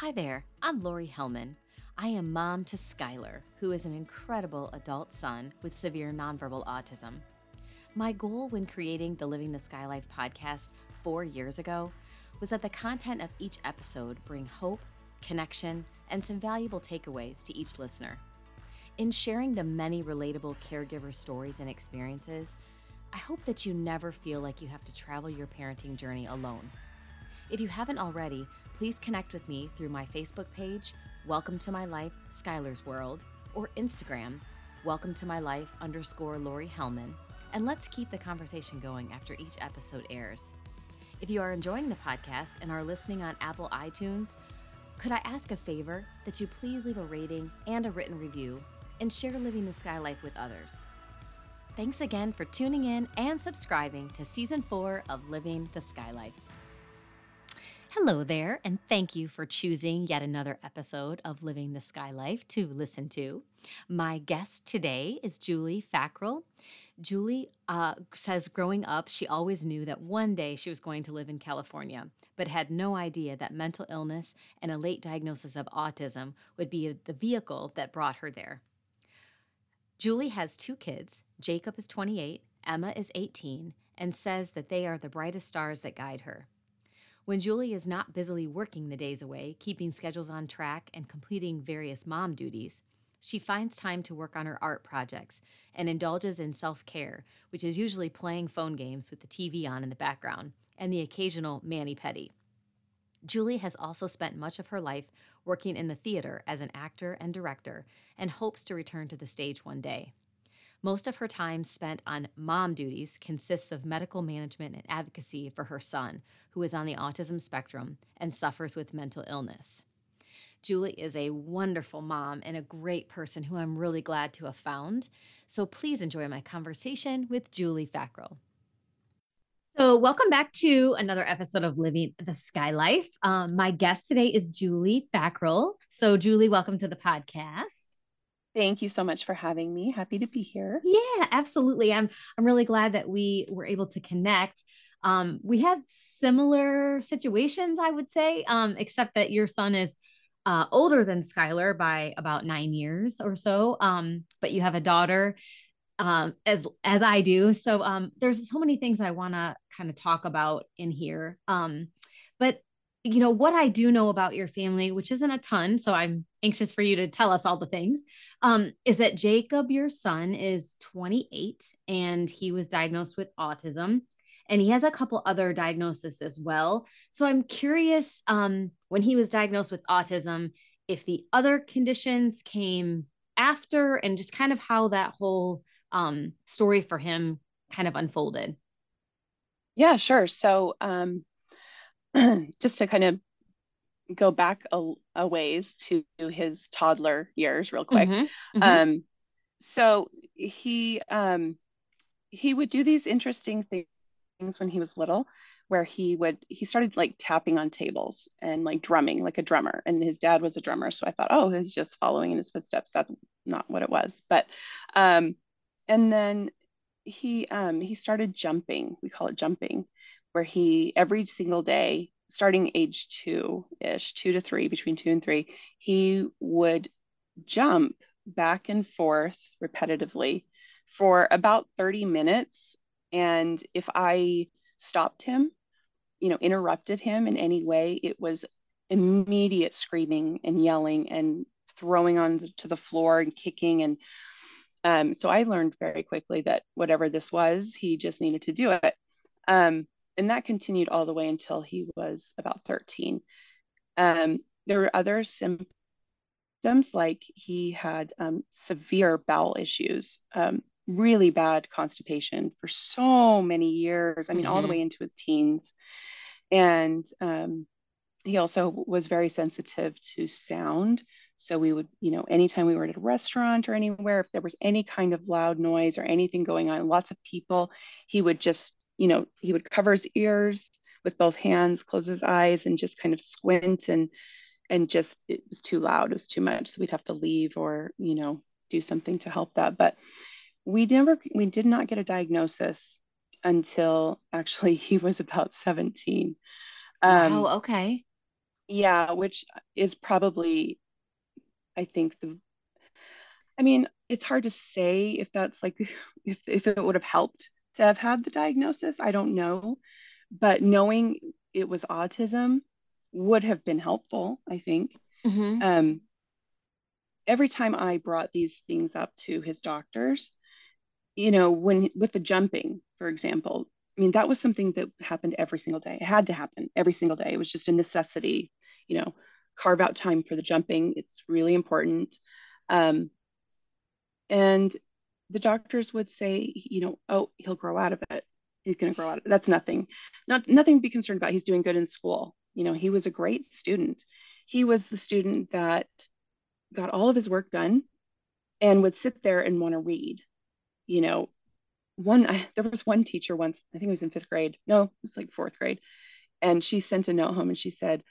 Hi there, I'm Lori Hellman. I am mom to Skylar, who is an incredible adult son with severe nonverbal autism. My goal when creating the Living the Sky Life podcast four years ago was that the content of each episode bring hope, connection, and some valuable takeaways to each listener. In sharing the many relatable caregiver stories and experiences, I hope that you never feel like you have to travel your parenting journey alone. If you haven't already, please connect with me through my Facebook page, Welcome to My Life, Skylar's World, or Instagram, Welcome to My Life underscore Lori Hellman, and let's keep the conversation going after each episode airs. If you are enjoying the podcast and are listening on Apple iTunes, could I ask a favor that you please leave a rating and a written review and share Living the Sky Life with others? Thanks again for tuning in and subscribing to season four of Living the Sky Life. Hello there, and thank you for choosing yet another episode of Living the Sky Life to listen to. My guest today is Julie Fackrell. Julie uh, says growing up, she always knew that one day she was going to live in California, but had no idea that mental illness and a late diagnosis of autism would be the vehicle that brought her there. Julie has two kids. Jacob is 28, Emma is 18, and says that they are the brightest stars that guide her. When Julie is not busily working the days away, keeping schedules on track, and completing various mom duties, she finds time to work on her art projects and indulges in self care, which is usually playing phone games with the TV on in the background and the occasional mani pedi. Julie has also spent much of her life working in the theater as an actor and director and hopes to return to the stage one day. Most of her time spent on mom duties consists of medical management and advocacy for her son, who is on the autism spectrum and suffers with mental illness. Julie is a wonderful mom and a great person who I'm really glad to have found. So please enjoy my conversation with Julie Fackrell. So, welcome back to another episode of Living the Sky Life. Um, my guest today is Julie Fackrell. So, Julie, welcome to the podcast. Thank you so much for having me. Happy to be here. Yeah, absolutely. I'm I'm really glad that we were able to connect. Um, we have similar situations, I would say, um, except that your son is uh, older than Skylar by about nine years or so. Um, but you have a daughter, um, as as I do. So um, there's so many things I want to kind of talk about in here. Um, but you know what I do know about your family, which isn't a ton, so I'm anxious for you to tell us all the things. Um, is that Jacob, your son, is 28 and he was diagnosed with autism, and he has a couple other diagnoses as well. So I'm curious, um, when he was diagnosed with autism, if the other conditions came after, and just kind of how that whole um, story for him kind of unfolded. Yeah, sure. So um, just to kind of go back a, a, ways to his toddler years real quick. Mm-hmm, mm-hmm. um so he um he would do these interesting things when he was little where he would he started like tapping on tables and like drumming like a drummer and his dad was a drummer. So i thought oh he's just following in his footsteps. That's not what it was. But um and then he um he started jumping. We call it jumping where he every single day, starting age two ish, two to three, between two and three, he would jump back and forth repetitively for about 30 minutes. And if I stopped him, you know, interrupted him in any way, it was immediate screaming and yelling and throwing on to the floor and kicking and um, so I learned very quickly that whatever this was, he just needed to do it. Um, and that continued all the way until he was about 13. Um, there were other symptoms like he had um, severe bowel issues, um, really bad constipation for so many years. I mean, mm-hmm. all the mm-hmm. way into his teens. And um, he also was very sensitive to sound. So we would, you know, anytime we were at a restaurant or anywhere, if there was any kind of loud noise or anything going on, lots of people, he would just you know, he would cover his ears with both hands, close his eyes, and just kind of squint and and just it was too loud, it was too much. So we'd have to leave or, you know, do something to help that. But we never we did not get a diagnosis until actually he was about 17. Um, wow, okay. Yeah, which is probably, I think the, I mean, it's hard to say if that's like, if, if it would have helped to have had the diagnosis. I don't know. But knowing it was autism would have been helpful, I think. Mm-hmm. Um, every time I brought these things up to his doctors, you know, when with the jumping, for example, I mean, that was something that happened every single day. It had to happen every single day. It was just a necessity, you know, carve out time for the jumping. It's really important. Um, and the doctors would say, you know, oh, he'll grow out of it. He's going to grow out of it. That's nothing. Not nothing to be concerned about. He's doing good in school. You know, he was a great student. He was the student that got all of his work done and would sit there and want to read. You know, one I, there was one teacher once, I think it was in fifth grade. No, it was like fourth grade. And she sent a note home and she said,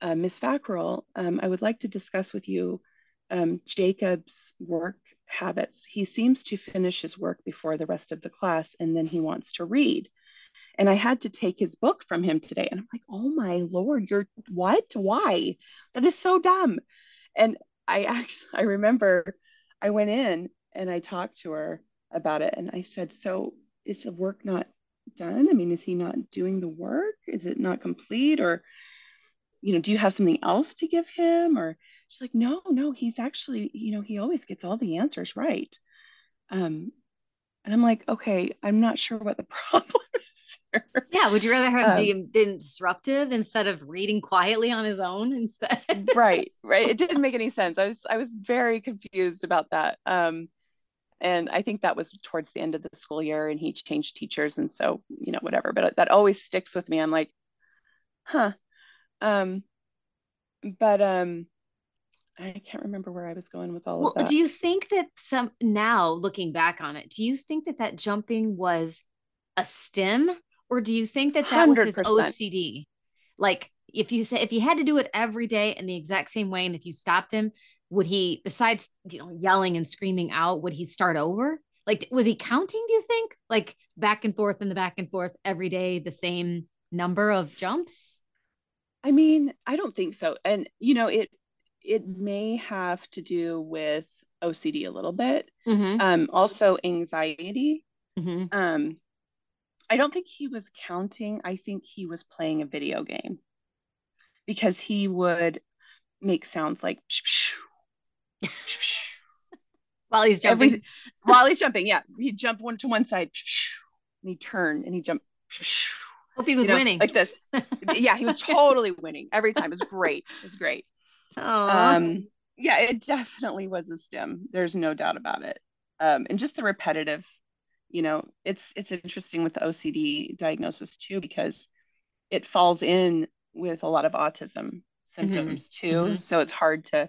uh, Miss Fackrell, um, I would like to discuss with you um, Jacob's work habits. He seems to finish his work before the rest of the class and then he wants to read. And I had to take his book from him today. And I'm like, oh my Lord, you're what? Why? That is so dumb. And I actually, I remember I went in and I talked to her about it and I said, so is the work not done? I mean, is he not doing the work? Is it not complete? Or, you know, do you have something else to give him? Or she's like, no, no, he's actually, you know, he always gets all the answers right. Um, and I'm like, okay, I'm not sure what the problem is. Here. Yeah, would you rather have um, disruptive instead of reading quietly on his own instead? right, right. It didn't make any sense. I was I was very confused about that. Um, and I think that was towards the end of the school year, and he changed teachers, and so you know whatever. But that always sticks with me. I'm like, huh. Um, but um, I can't remember where I was going with all well, of that. Do you think that some now looking back on it, do you think that that jumping was a stim or do you think that that 100%. was his OCD? Like if you say if he had to do it every day in the exact same way and if you stopped him, would he besides, you know, yelling and screaming out, would he start over? Like was he counting, do you think? Like back and forth and the back and forth every day the same number of jumps? I mean, I don't think so. And you know, it it may have to do with OCD a little bit. Mm-hmm. Um, also anxiety. Mm-hmm. Um, I don't think he was counting. I think he was playing a video game because he would make sounds like while he's jumping. Every, while he's jumping, yeah, he'd jump one to one side and he'd turn and he'd jump. Hope he was you know, winning like this. yeah, he was totally winning every time. It was great. It was great. Um, yeah, it definitely was a stim. There's no doubt about it. Um, and just the repetitive, you know, it's it's interesting with the OCD diagnosis too because it falls in with a lot of autism symptoms mm-hmm. too. Mm-hmm. So it's hard to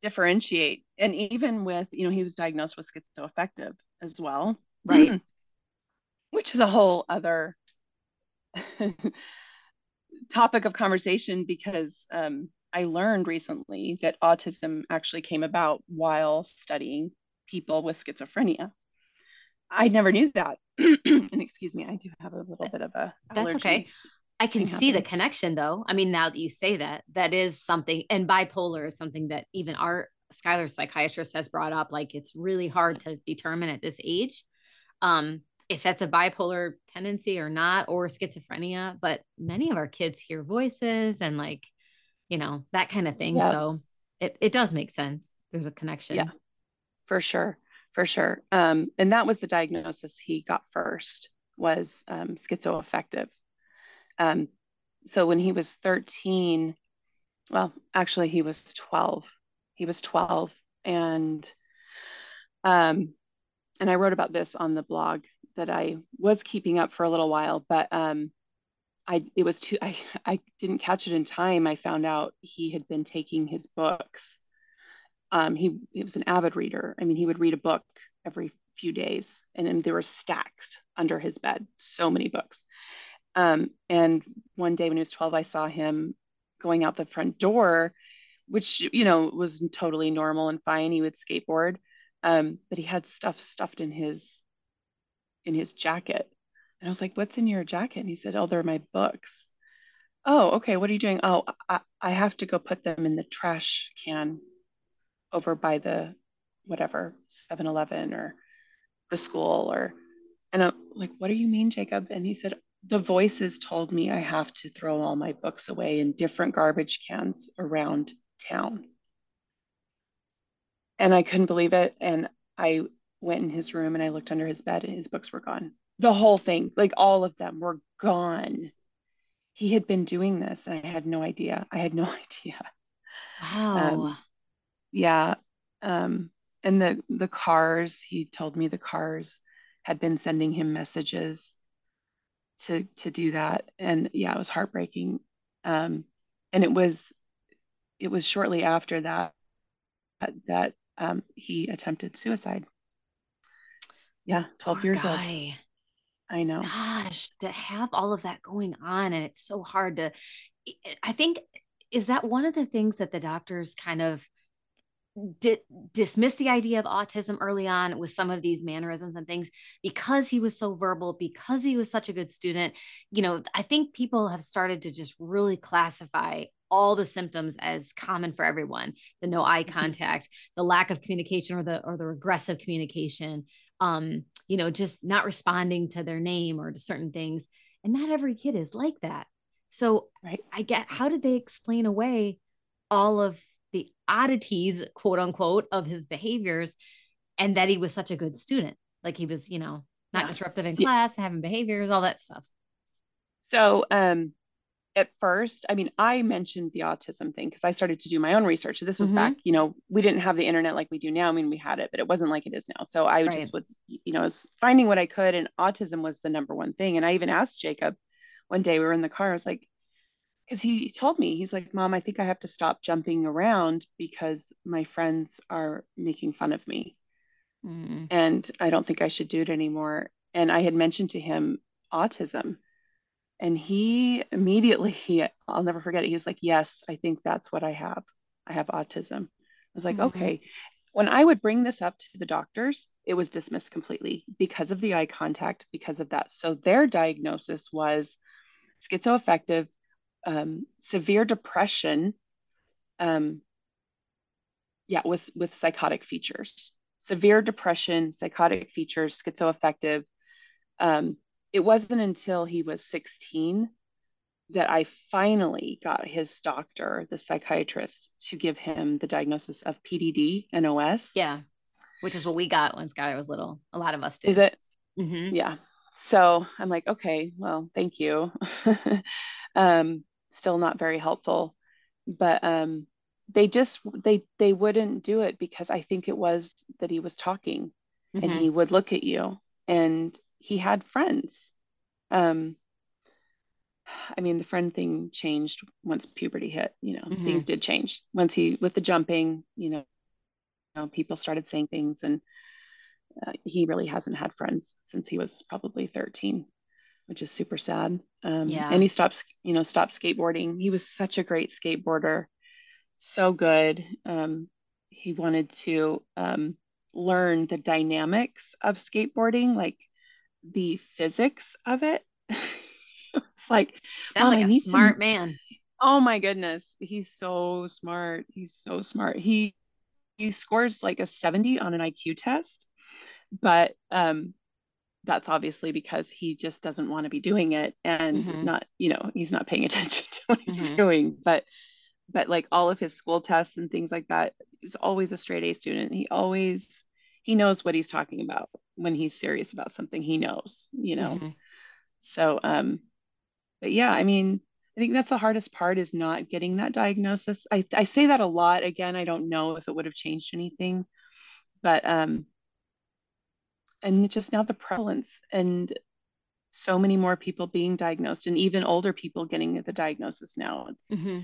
differentiate. And even with, you know, he was diagnosed with schizoaffective as well. Right. Which is a whole other topic of conversation because um, I learned recently that autism actually came about while studying people with schizophrenia. I never knew that. and excuse me, I do have a little bit of a. That's okay. I can see happening. the connection though. I mean, now that you say that, that is something, and bipolar is something that even our Skylar psychiatrist has brought up. Like it's really hard to determine at this age um, if that's a bipolar tendency or not, or schizophrenia. But many of our kids hear voices and like you know, that kind of thing. So it, it does make sense. There's a connection. Yeah, for sure. For sure. Um, and that was the diagnosis he got first was um, schizoaffective. Um, so when he was 13, well, actually he was 12. He was 12 and um, and I wrote about this on the blog that I was keeping up for a little while, but um, I it was too I I didn't catch it in time. I found out he had been taking his books. Um, he he was an avid reader. I mean, he would read a book every few days, and then there were stacked under his bed, so many books. Um, and one day when he was 12, I saw him going out the front door, which you know was totally normal and fine. He would skateboard, um, but he had stuff stuffed in his in his jacket and I was like, what's in your jacket? And he said, oh, they're my books. oh, okay, what are you doing? Oh, I, I have to go put them in the trash can over by the whatever 7-Eleven or the school or and I'm like, what do you mean, Jacob? And he said, the voices told me I have to throw all my books away in different garbage cans around town. And I couldn't believe it. And I went in his room and I looked under his bed and his books were gone. The whole thing, like all of them were gone. He had been doing this and I had no idea. I had no idea. Wow. Um, yeah. Um, and the the cars, he told me the cars had been sending him messages to to do that. And yeah, it was heartbreaking. Um, and it was it was shortly after that that um, he attempted suicide. Yeah, 12 Poor years guy. old. I know. Gosh, to have all of that going on and it's so hard to I think is that one of the things that the doctors kind of did dismiss the idea of autism early on with some of these mannerisms and things because he was so verbal because he was such a good student you know i think people have started to just really classify all the symptoms as common for everyone the no eye mm-hmm. contact the lack of communication or the or the regressive communication um you know just not responding to their name or to certain things and not every kid is like that so right. i get how did they explain away all of the oddities, quote unquote, of his behaviors and that he was such a good student. Like he was, you know, not yeah. disruptive in class, having behaviors, all that stuff. So, um, at first, I mean, I mentioned the autism thing because I started to do my own research. So this was mm-hmm. back, you know, we didn't have the internet like we do now. I mean, we had it, but it wasn't like it is now. So I right. just would, you know, was finding what I could, and autism was the number one thing. And I even asked Jacob one day, we were in the car, I was like, because he told me he's like mom i think i have to stop jumping around because my friends are making fun of me mm. and i don't think i should do it anymore and i had mentioned to him autism and he immediately he i'll never forget it. He was like yes i think that's what i have. I have autism. I was like mm-hmm. okay. When i would bring this up to the doctors it was dismissed completely because of the eye contact because of that. So their diagnosis was schizoaffective um, severe depression um, yeah with with psychotic features. Severe depression psychotic features schizoaffective um, it wasn't until he was 16 that i finally got his doctor the psychiatrist to give him the diagnosis of PDD-NOS yeah which is what we got when skylar was little. A lot of us did. Is it? Mm-hmm. yeah. So i'm like okay well thank you. Um, still not very helpful but um they just they they wouldn't do it because i think it was that he was talking mm-hmm. and he would look at you. And he had friends um i mean the friend thing changed once puberty hit you know mm-hmm. things did change once he with the jumping you know, you know people started saying things and uh, he really hasn't had friends since he was probably 13 which is super sad. Um, yeah. And he stopped, you know, stopped skateboarding. He was such a great skateboarder, so good. Um, he wanted to um, learn the dynamics of skateboarding, like the physics of it. it's like sounds like a smart to... man. Oh my goodness, he's so smart. He's so smart. He he scores like a 70 on an IQ test, but um, that's obviously because he just doesn't want to be doing it and mm-hmm. not you know he's not paying attention to what he's mm-hmm. doing but but like all of his school tests and things like that he was always a straight a student he always he knows what he's talking about when he's serious about something. He knows you know? Mm-hmm. so um but yeah i mean i think that's the hardest part is not getting that diagnosis. I, I say that a lot. Again i don't know if it would have changed anything but um and just now the prevalence and so many more people being diagnosed and even older people getting the diagnosis now. It's mm-hmm.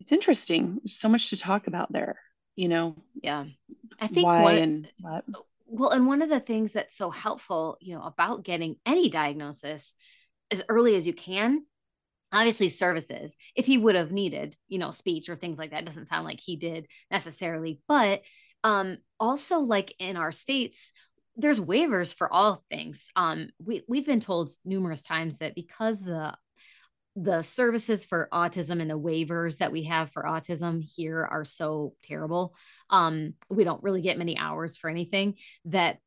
it's interesting. There's so much to talk about there you know yeah i think why one, and what well and one of the things that's so helpful you know about getting any diagnosis as early as you can obviously services if he would have needed you know speech or things like that doesn't sound like he did necessarily but um also like in our states there's waivers for all things. Um, we we've been told numerous times that because the the services for autism and the waivers that we have for autism here are so terrible. Um, we don't really get many hours for anything that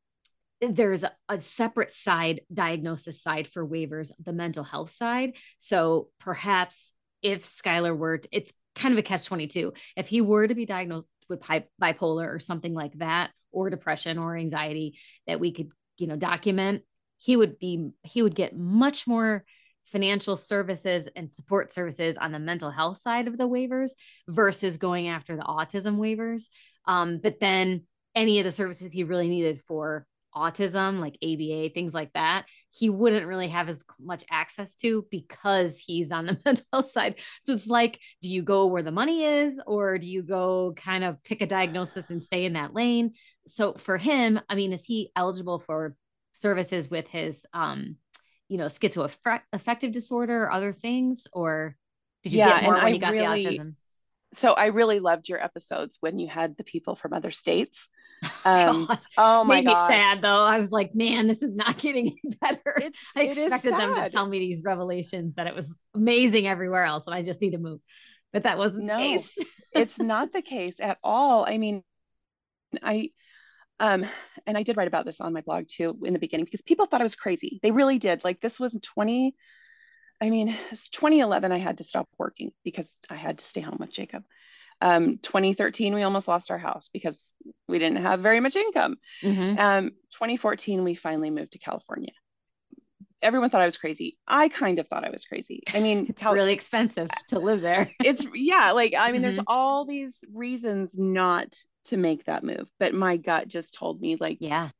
there's a separate side diagnosis side for waivers, the mental health side. So perhaps if Skylar were, to, it's kind of a catch 22. If he were to be diagnosed with bipolar or something like that, or depression or anxiety that we could, you know, document, he would be, he would get much more financial services and support services on the mental health side of the waivers versus going after the autism waivers. Um, but then any of the services he really needed for autism, like ABA, things like that, he wouldn't really have as much access to because he's on the mental health side. So it's like, do you go where the money is, or do you go kind of pick a diagnosis and stay in that lane? So for him, I mean, is he eligible for services with his, um, you know, schizoaffective disorder or other things, or did you yeah, get more when I you got really, the autism? So I really loved your episodes when you had the people from other states Um, oh my god, made me sad though. I was like, man, this is not getting any better. It's, I expected them to tell me these revelations that it was amazing everywhere else, and I just need to move. But that wasn't no, the case. it's not the case at all. I mean, I um and I did write about this on my blog too in the beginning because people thought I was crazy. They really did. Like this was 20 I mean, it's 2011 I had to stop working because I had to stay home with Jacob. Um, 2013, we almost lost our house because we didn't have very much income. Mm-hmm. Um, 2014, we finally moved to California. Everyone thought I was crazy. I kind of thought I was crazy. I mean, it's Cal- really expensive to live there. it's yeah, like I mean, mm-hmm. there's all these reasons not to make that move, but my gut just told me like, yeah,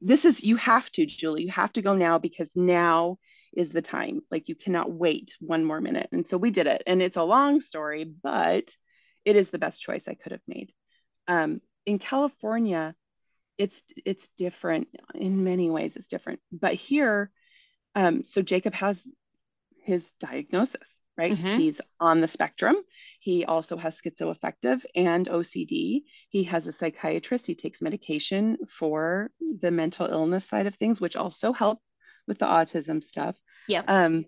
this is you have to, Julie. You have to go now because now is the time. Like you cannot wait one more minute. And so we did it. And it's a long story, but it is the best choice I could have made. Um, in California, it's it's different in many ways. It's different, but here, um, so Jacob has his diagnosis, right? Mm-hmm. He's on the spectrum. He also has schizoaffective and OCD. He has a psychiatrist. He takes medication for the mental illness side of things, which also help with the autism stuff. Yeah. Um,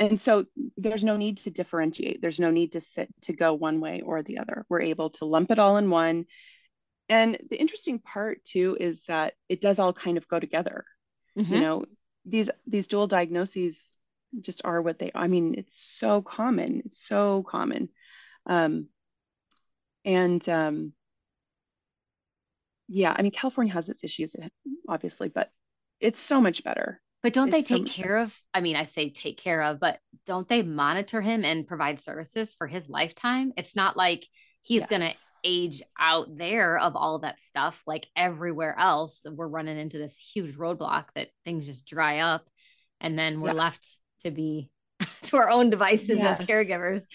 and so there's no need to differentiate there's no need to sit to go one way or the other we're able to lump it all in one and the interesting part too is that it does all kind of go together mm-hmm. you know these these dual diagnoses just are what they i mean it's so common it's so common um and um yeah i mean california has its issues obviously but it's so much better but don't they take care of? I mean, I say take care of, but don't they monitor him and provide services for his lifetime? It's not like he's yes. going to age out there of all that stuff like everywhere else. We're running into this huge roadblock that things just dry up and then we're yeah. left to be to our own devices yes. as caregivers.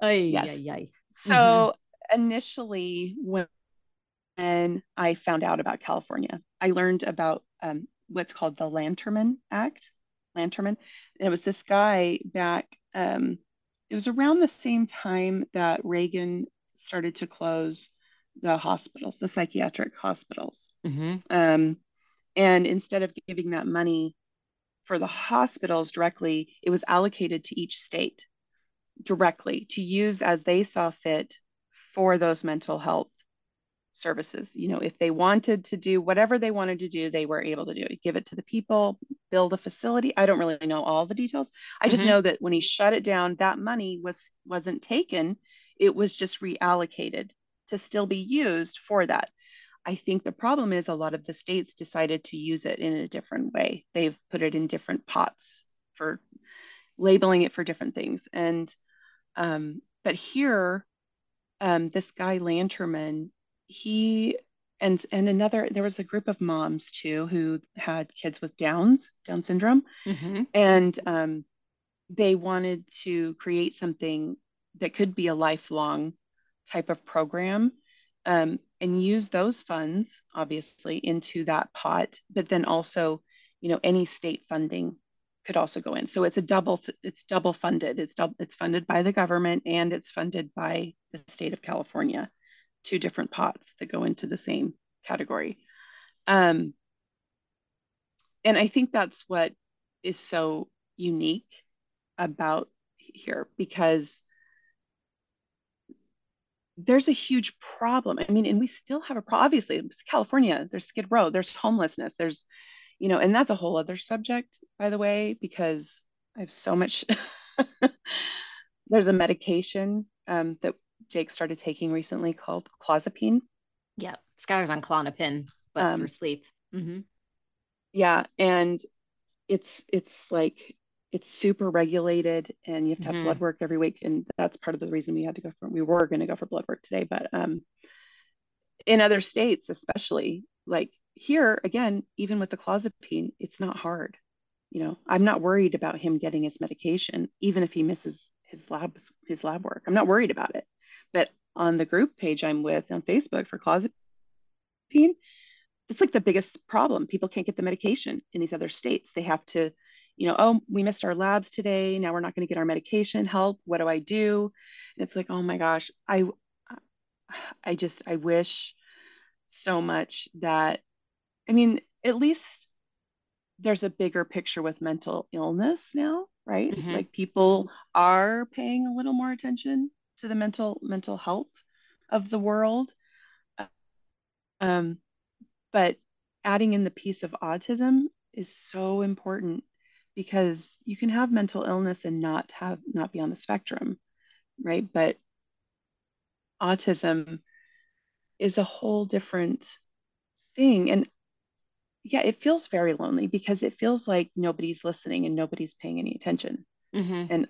Ay, yes. ay, ay. So mm-hmm. initially, when I found out about California, I learned about um, what's called the Lanterman Act. Lanterman. And it was this guy back, um, it was around the same time that Reagan started to close the hospitals, the psychiatric hospitals. Mm-hmm. Um, and instead of giving that money for the hospitals directly, it was allocated to each state directly to use as they saw fit for those mental health services. You know, if they wanted to do whatever they wanted to do, they were able to do it. Give it to the people, build a facility. I don't really know all the details. I just mm-hmm. know that when he shut it down, that money was wasn't taken. It was just reallocated to still be used for that. I think the problem is a lot of the states decided to use it in a different way. They've put it in different pots for labeling it for different things. And um, but here, um, this guy Lanterman he and and another there was a group of moms too who had kids with downs down syndrome mm-hmm. and um, they wanted to create something that could be a lifelong type of program um, and use those funds obviously into that pot but then also you know any state funding could also go in so it's a double it's double funded it's double, it's funded by the government and it's funded by the state of california two different pots that go into the same category. Um, and I think that's what is so unique about here because there's a huge problem. I mean, and we still have a problem. Obviously, California, there's Skid Row, there's homelessness, there's, you know, and that's a whole other subject, by the way, because I have so much. there's a medication um, that Jake started taking recently called clozapine. Yeah, Skylar's on Klonopin, but um, for sleep. Mm-hmm. Yeah, and it's it's like it's super regulated and you have to have mm-hmm. blood work every week and that's part of the reason we had to go for we were going to go for blood work today but um in other states especially like here again even with the clozapine it's not hard you know i'm not worried about him getting his medication even if he misses his labs his lab work i'm not worried about it but on the group page i'm with on facebook for clozapine it's like the biggest problem people can't get the medication in these other states they have to you know, oh, we missed our labs today. Now we're not going to get our medication. Help. What do I do? And it's like, oh my gosh, I, I just, I wish so much that, I mean, at least there's a bigger picture with mental illness now, right? Mm-hmm. Like people are paying a little more attention to the mental mental health of the world. Um, but adding in the piece of autism is so important because you can have mental illness and not have not be on the spectrum right but autism is a whole different thing and yeah it feels very lonely because it feels like nobody's listening and nobody's paying any attention mm-hmm. and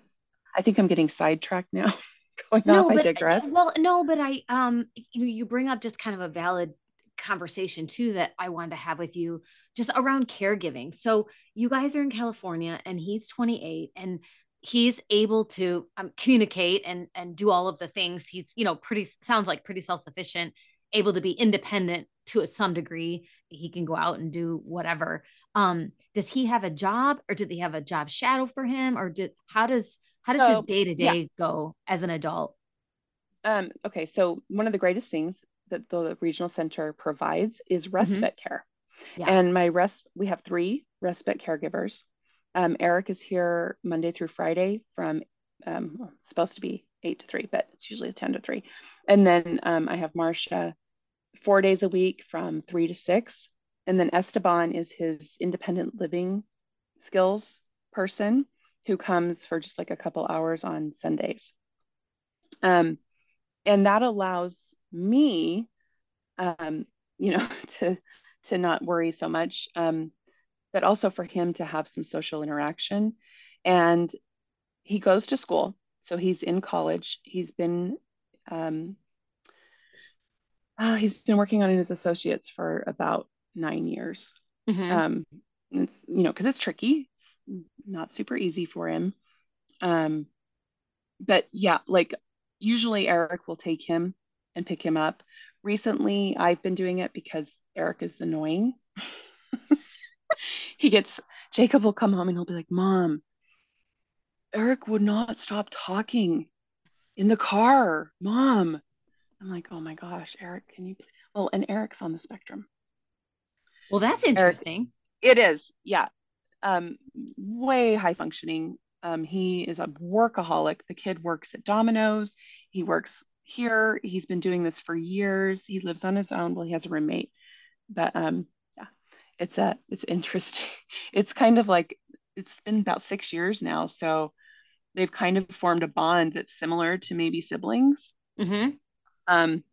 i think i'm getting sidetracked now going no, off but, i digress well no but i um you know you bring up just kind of a valid conversation too that I wanted to have with you just around caregiving. So you guys are in California and he's 28 and he's able to um, communicate and and do all of the things. He's you know pretty sounds like pretty self-sufficient, able to be independent to some degree. He can go out and do whatever. Um does he have a job or did they have a job shadow for him or did how does how does so, his day to day go as an adult? Um, okay, so one of the greatest things that the regional center provides is mm-hmm. respite mm-hmm. care. Yeah. And my rest, we have three respite caregivers. Um, Eric is here Monday through Friday from um, supposed to be eight to three, but it's usually 10 to three. And then um, I have Marcia four days a week from three to six. And then Esteban is his independent living skills person who comes for just like a couple hours on Sundays. Um, and that allows me um, you know to to not worry so much um, but also for him to have some social interaction and he goes to school so he's in college he's been um, uh, he's been working on his associates for about nine years mm-hmm. um, it's you know because it's tricky it's not super easy for him um, but yeah like usually Eric will take him and pick him up. Recently, I've been doing it because Eric is annoying. he gets, Jacob will come home and he'll be like, Mom, Eric would not stop talking in the car. Mom. I'm like, oh my gosh, Eric, can you? Well, and Eric's on the spectrum. Well, that's interesting. Eric, it is. Yeah. Um, way high functioning. Um, he is a workaholic. The kid works at Domino's. He works here. He's been doing this for years. He lives on his own. Well, he has a roommate, but um, yeah, it's a it's interesting. It's kind of like it's been about six years now, so they've kind of formed a bond that's similar to maybe siblings. Mm-hmm. Um,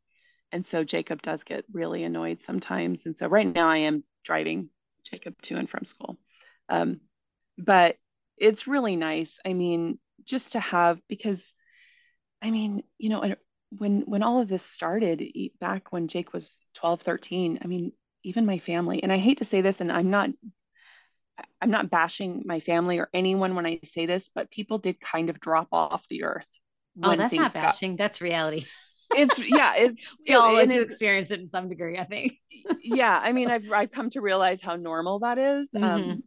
and so Jacob does get really annoyed sometimes, and so right now I am driving Jacob to and from school. Um, but it's really nice. I mean, just to have because I mean, you know, when when all of this started back when Jake was 12, 13, I mean, even my family, and I hate to say this, and I'm not I'm not bashing my family or anyone when I say this, but people did kind of drop off the earth. Oh, that's not bashing. Got, that's reality. It's yeah, it's we all it, experience it in some degree, I think. yeah, I mean, I've I've come to realize how normal that is. Um, mm-hmm. Um,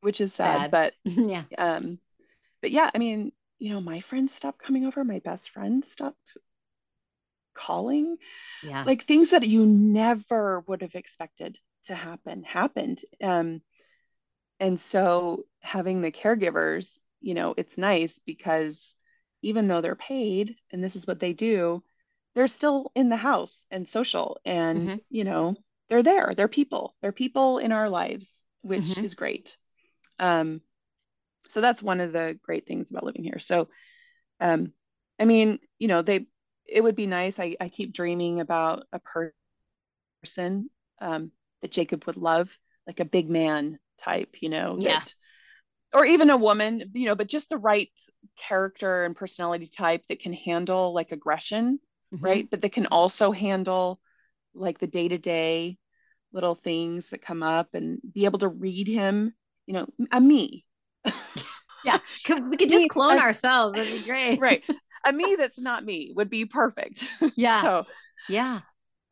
which is sad, sad. but yeah. Um, but yeah, I mean, you know, my friends stopped coming over. My best friend stopped calling. Yeah. Like things that you never would have expected to happen happened. Um, and so having the caregivers, you know, it's nice because even though they're paid and this is what they do, they're still in the house and social and mm-hmm. you know they're there they're people they're people in our lives which mm-hmm. is great um so that's one of the great things about living here so um i mean you know they it would be nice i, I keep dreaming about a person um that jacob would love like a big man type you know yeah that, or even a woman you know but just the right character and personality type that can handle like aggression mm-hmm. right? But that can also handle like the day to day little things that come up and be able to read him, you know, a me. yeah, we could just clone ourselves. That'd be great. right. A me that's not me would be perfect. Yeah. so, yeah.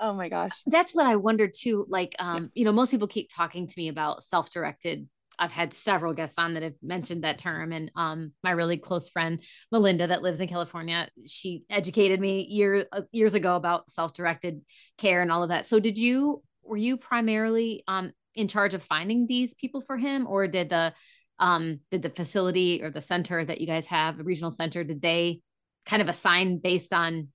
Oh my gosh. That's what I wondered too. Like, um, yeah. you know, most people keep talking to me about self-directed I've had several guests on that have mentioned that term. And um, my really close friend Melinda, that lives in California, she educated me years uh, years ago about self directed care and all of that. So, did you were you primarily um, in charge of finding these people for him, or did the um, did the facility or the center that you guys have, the regional center, did they kind of assign based on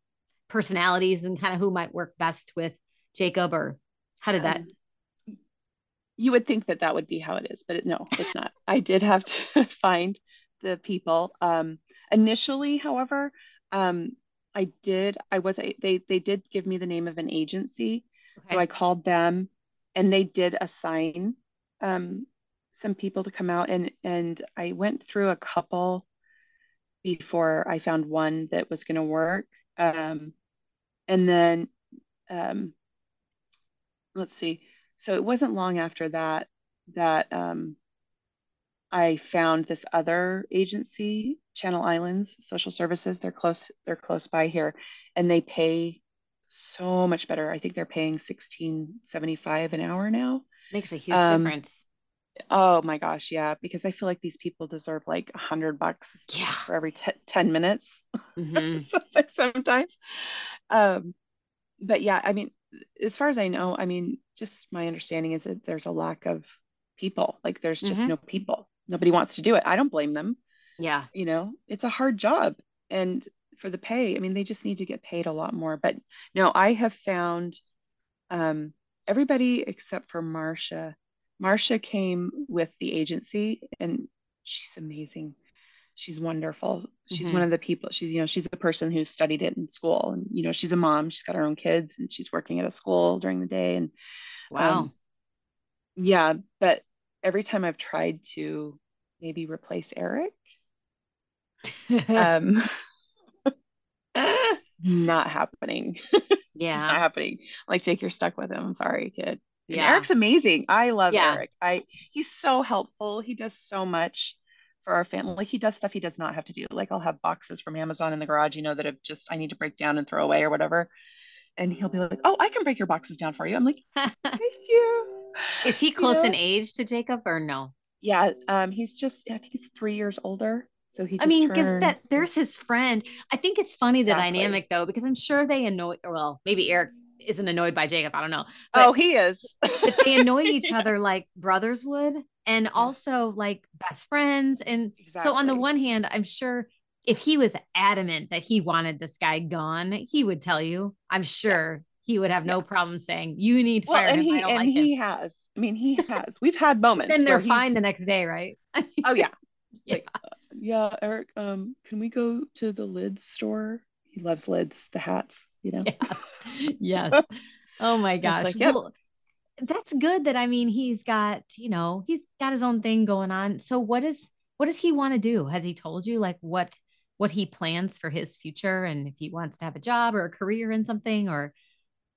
personalities and kind of who might work best with Jacob, or how did that? You would think that that would be how it is, but it, no, it's not. I did have to find the people. Um, initially, however, um, I did. I was. They they did give me the name of an agency, okay. so I called them, and they did assign um, some people to come out, and and I went through a couple before I found one that was going to work. Um, and then, um, let's see so it wasn't long after that that um, I found this other agency, Channel Islands Social Services. They're close. They're close by here, and they pay so much better. I think they're paying sixteen seventy five an hour now. Makes a huge um, difference. Oh my gosh, yeah. Because I feel like these people deserve like a hundred bucks yeah. for every t- ten minutes. Mm-hmm. Sometimes, um, but yeah, I mean, as far as I know, I mean, just my understanding is that there's a lack of people. Like there's just mm-hmm. no people. Nobody wants to do it. I don't blame them. Yeah. You know, it's a hard job. And for the pay, I mean, they just need to get paid a lot more. But no, I have found um, everybody except for Marcia. Marcia came with the agency and she's amazing she's wonderful. She's mm-hmm. one of the people. She's you know she's a person who studied it in school, and you know she's a mom. She's got her own kids, and she's working at a school during the day. And wow, um, yeah. But every time I've tried to maybe replace Eric, um, not happening. yeah, It's not happening. Like Jake, you're stuck with him. I'm sorry, kid. And yeah. Eric's amazing. I love yeah. Eric. I he's so helpful. He does so much for our family. Like he does stuff he does not have to do. Like I'll have boxes from Amazon in the garage, you know, that have just I need to break down and throw away or whatever. And he'll be like, "Oh, I can break your boxes down for you." I'm like, "Thank you." Is he close you know? in age to Jacob or no? Yeah, um, he's just I think he's three years older. So he. I mean, because that there's his friend. I think it's funny exactly. the dynamic though, because I'm sure they annoy. Well, maybe Eric isn't annoyed by Jacob. I don't know. But, oh, he is. but they annoy each yeah. other like brothers would, and yeah. also like best friends. And exactly. so, on the one hand, I'm sure if he was adamant that he wanted this guy gone, he would tell you. I'm sure. Yeah. He would have no problem saying, "You need to well, fire and him." He, and like he him. has. I mean, he has. We've had moments. then they're fine the next day, right? oh yeah. yeah. Like, uh, yeah, Eric. Um, can we go to the lids store? He loves lids, the hats you know? Yes. yes. Oh my gosh. Like, yep. Well, that's good that I mean he's got, you know, he's got his own thing going on. So what is what does he want to do? Has he told you like what what he plans for his future and if he wants to have a job or a career in something or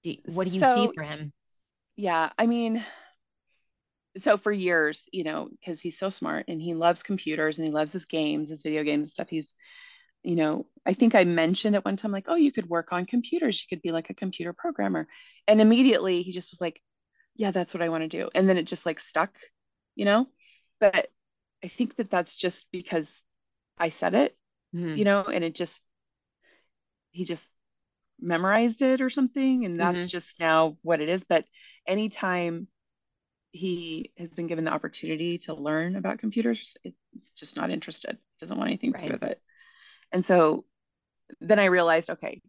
do, what do you so, see for him? Yeah, I mean so for years, you know, because he's so smart and he loves computers and he loves his games, his video games and stuff. He's you know, I think I mentioned at one time, like, oh, you could work on computers. You could be like a computer programmer. And immediately he just was like, yeah, that's what I want to do. And then it just like stuck, you know? But I think that that's just because I said it, mm-hmm. you know, and it just, he just memorized it or something. And that's mm-hmm. just now what it is. But anytime he has been given the opportunity to learn about computers, it's just not interested. Doesn't want anything right. to do with it And so then I realized, okay,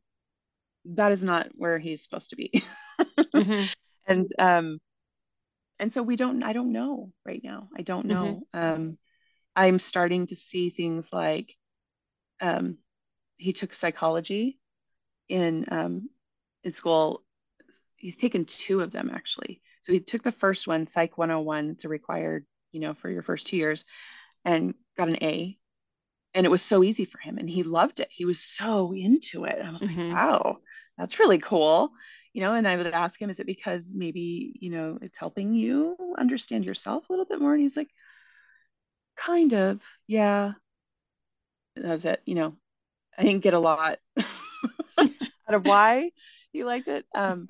that is not where he's supposed to be. mm-hmm. And um and so we don't I don't know right now. I don't know. Mm-hmm. Um I'm starting to see things like um he took psychology in um in school. He's taken two of them actually. So he took the first one, Psych 101. It's a required, you know, for your first two years, and got an A and it was so easy for him and he loved it he was so into it i was mm-hmm. like wow that's really cool you know and i would ask him is it because maybe you know it's helping you understand yourself a little bit more? And he's like kind of yeah. That was it you know. I didn't get a lot out of why he liked it um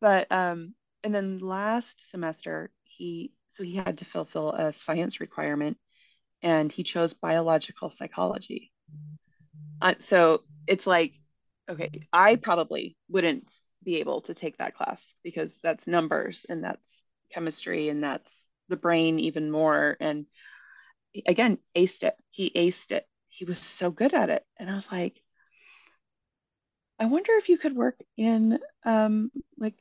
but um and then last semester he so he had to fulfill a science requirement and he chose biological psychology. Uh, so it's like, okay, I probably wouldn't be able to take that class because that's numbers and that's chemistry and that's the brain even more. And again, aced it. He aced it. He was so good at it. And I was like, I wonder if you could work in um, like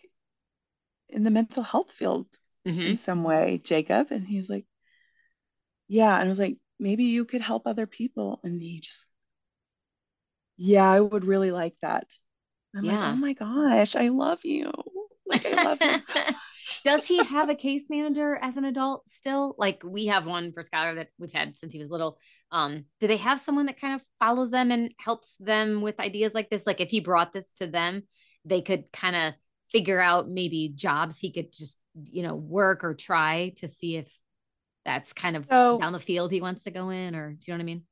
in the mental health field mm-hmm. in some way, Jacob. And he was like, yeah and i was like maybe you could help other people and he just yeah i would really like that i'm yeah. like oh my gosh i love you like i love him so does he have a case manager as an adult still like we have one for Skylar that we've had since he was little um do they have someone that kind of follows them and helps them with ideas like this like if he brought this to them they could kind of figure out maybe jobs he could just you know work or try to see if that's kind of so, down the field he wants to go in or do you know what I mean?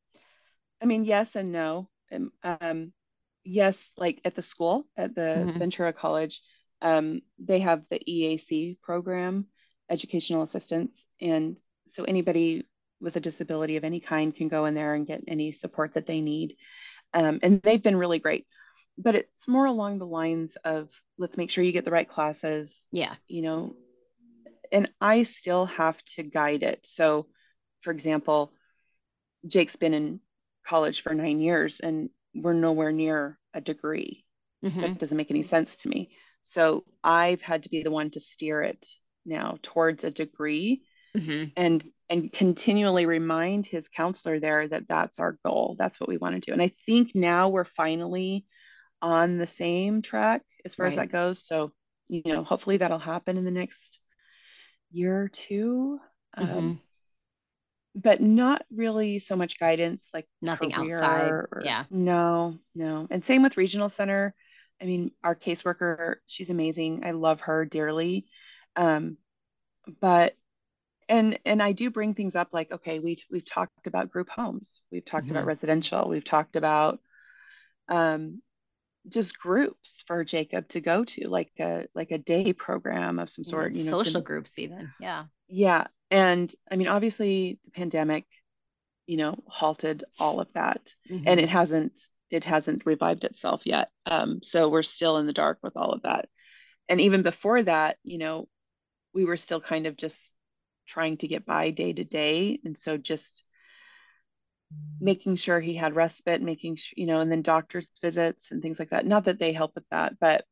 I mean, yes and no. Um, um yes, like at the school at the mm-hmm. Ventura College, um, they have the EAC program, educational assistance, and so anybody with a disability of any kind can go in there and get any support that they need. Um, and they've been really great. But it's more along the lines of let's make sure you get the right classes. Yeah. You know, and I still have to guide it. So, for example, Jake's been in college for nine years and we're nowhere near a degree. Mm-hmm. That doesn't make any sense to me. So I've had to be the one to steer it now towards a degree mm-hmm. and and continually remind his counselor there that that's our goal. That's what we want to do. And I think now we're finally on the same track as far right. as that goes. So, you know, hopefully that'll happen in the next year or 2 um, mm-hmm. But not really so much guidance like nothing outside or, yeah no no and same with regional center i mean our caseworker she's amazing i love her dearly um, but and and i do bring things up like okay we we've talked about group homes we've talked mm-hmm. about residential we've talked about um, just groups for Jacob to go to, like a like a day program of some sort. Yeah, you know, social to, groups even. Yeah. Yeah, and I mean, obviously, the pandemic, you know, halted all of that, mm-hmm. and it hasn't it hasn't revived itself yet. Um, so we're still in the dark with all of that. And even before that, you know, we were still kind of just trying to get by day to day, and so just making sure he had respite, making sure, you know, and then doctor's visits and things like that. Not that they help with that, but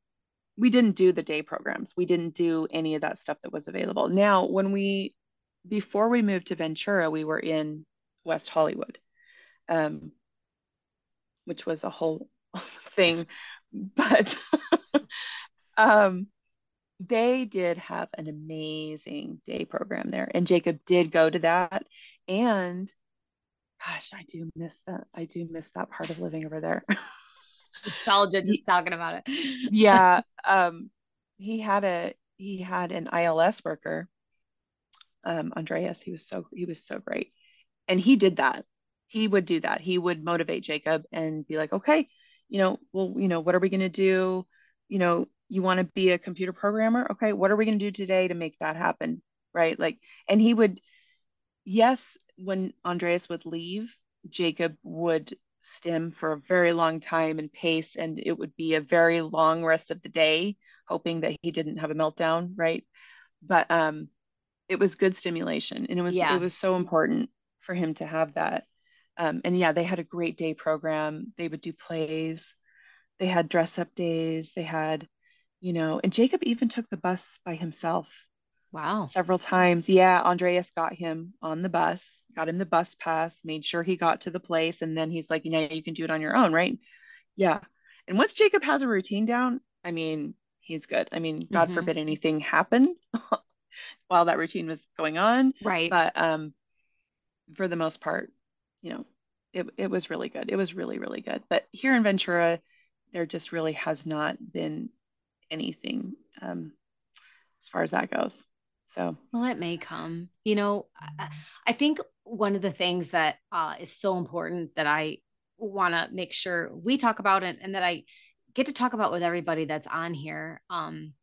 we didn't do the day programs. We didn't do any of that stuff that was available. Now, when we, before we moved to Ventura, we were in West Hollywood, um, which was a whole thing. But um, they did have an amazing day program there. And Jacob did go to that. And gosh, I do miss that. I do miss that part of living over there. Nostalgia just talking about it. yeah. Um, he had a he had an ILS worker, um, Andreas. He was so he was so great. And he did that. He would do that. He would motivate Jacob and be like, okay, you know, well, you know, what are we gonna do? You know, you want to be a computer programmer? Okay, what are we gonna do today to make that happen? Right. Like, and he would yes, when Andreas would leave, Jacob would stim for a very long time and pace, and it would be a very long rest of the day, hoping that he didn't have a meltdown, right? But um, it was good stimulation, and it was yeah. it was so important for him to have that. Um, and yeah, they had a great day program. They would do plays. They had dress up days. They had, you know, and Jacob even took the bus by himself. Wow. Several times. Yeah, Andreas got him on the bus, got him the bus pass, made sure he got to the place. And then he's like, you know, you can do it on your own, right? Yeah. And once Jacob has a routine down, I mean, he's good. I mean, God mm-hmm. forbid anything happen while that routine was going on. Right. But um for the most part, you know, it, it was really good. It was really, really good. But here in Ventura, there just really has not been anything um, as far as that goes. So, well, it may come. You know, I, I think one of the things that uh, is so important that I want to make sure we talk about it and that I get to talk about with everybody that's on here um,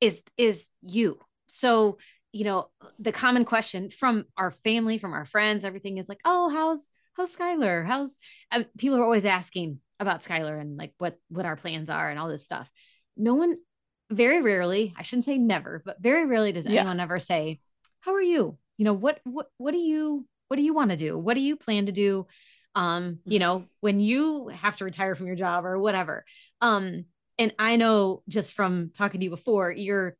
is is you. So you know, the common question from our family, from our friends, everything is like, oh, how's how's Skylar? How's uh, people are always asking about Skylar and like what what our plans are and all this stuff. No one, very rarely, I shouldn't say never, but very rarely does yeah. anyone ever say, "How are you?" You know, what what what do you what do you want to do? What do you plan to do? Um, you know, mm-hmm. when you have to retire from your job or whatever. Um, and I know just from talking to you before, you're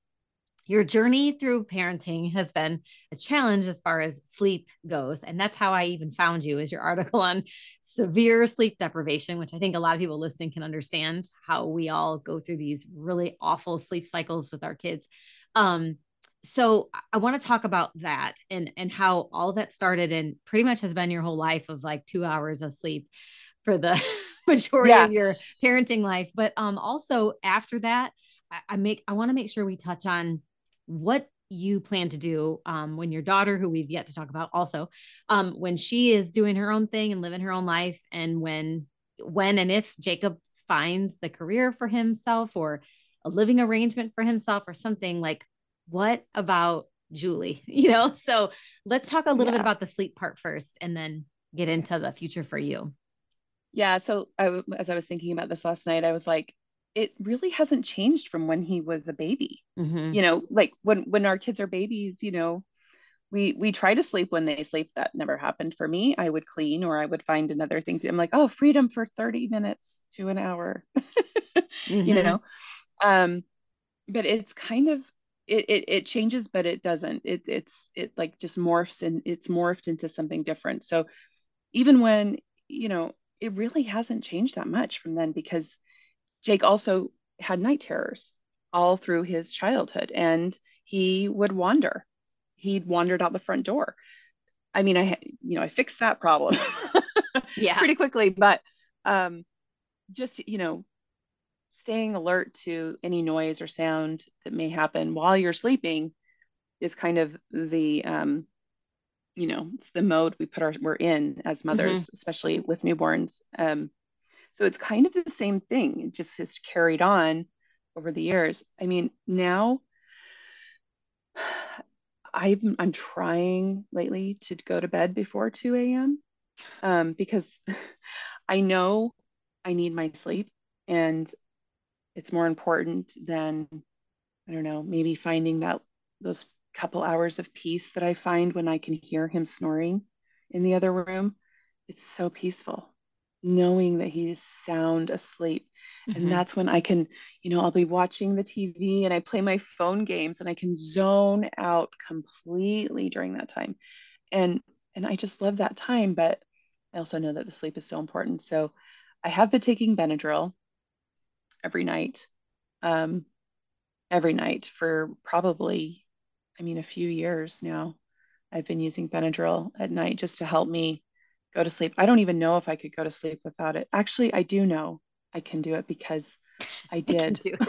your journey through parenting has been a challenge as far as sleep goes and that's how i even found you is your article on severe sleep deprivation which i think a lot of people listening can understand how we all go through these really awful sleep cycles with our kids um, so i want to talk about that and and how all that started and pretty much has been your whole life of like two hours of sleep for the majority yeah. of your parenting life but um also after that I make I want to make sure we touch on what you plan to do um, when your daughter, who we've yet to talk about also, um, when she is doing her own thing and living her own life, and when, when and if Jacob finds the career for himself or a living arrangement for himself or something like, what about Julie? You know, so let's talk a little yeah. bit about the sleep part first, and then get into the future for you. Yeah. So I, as I was thinking about this last night, I was like, it really hasn't changed from when he was a baby. Mm-hmm. You know, like when when our kids are babies, you know, we we try to sleep when they sleep. That never happened for me. I would clean or I would find another thing to. I'm like, oh, freedom for 30 minutes to an hour. mm-hmm. You know, um, but it's kind of it, it it changes, but it doesn't. It it's it like just morphs and it's morphed into something different. So even when you know it really hasn't changed that much from then because Jake also had night terrors all through his childhood and he would wander. He'd wandered out the front door. I mean, I, you know, I fixed that problem yeah. pretty quickly, but um, just, you know, staying alert to any noise or sound that may happen while you're sleeping is kind of the, um, you know, it's the mode we put our, we're in as mothers, mm-hmm. especially with newborns. Um, so it's kind of the same thing. It just has carried on over the years. I mean, now I'm I'm trying lately to go to bed before 2 a.m. Um, because I know I need my sleep and it's more important than I don't know, maybe finding that those couple hours of peace that I find when I can hear him snoring in the other room. It's so peaceful knowing that he's sound asleep. Mm-hmm. And that's when I can, you know, I'll be watching the TV and I play my phone games and I can zone out completely during that time. And and I just love that time, but I also know that the sleep is so important. So I have been taking Benadryl every night. Um every night for probably I mean a few years now. I've been using Benadryl at night just to help me go to sleep. I don't even know if I could go to sleep without it. Actually, I do know I can do it because I did. I can do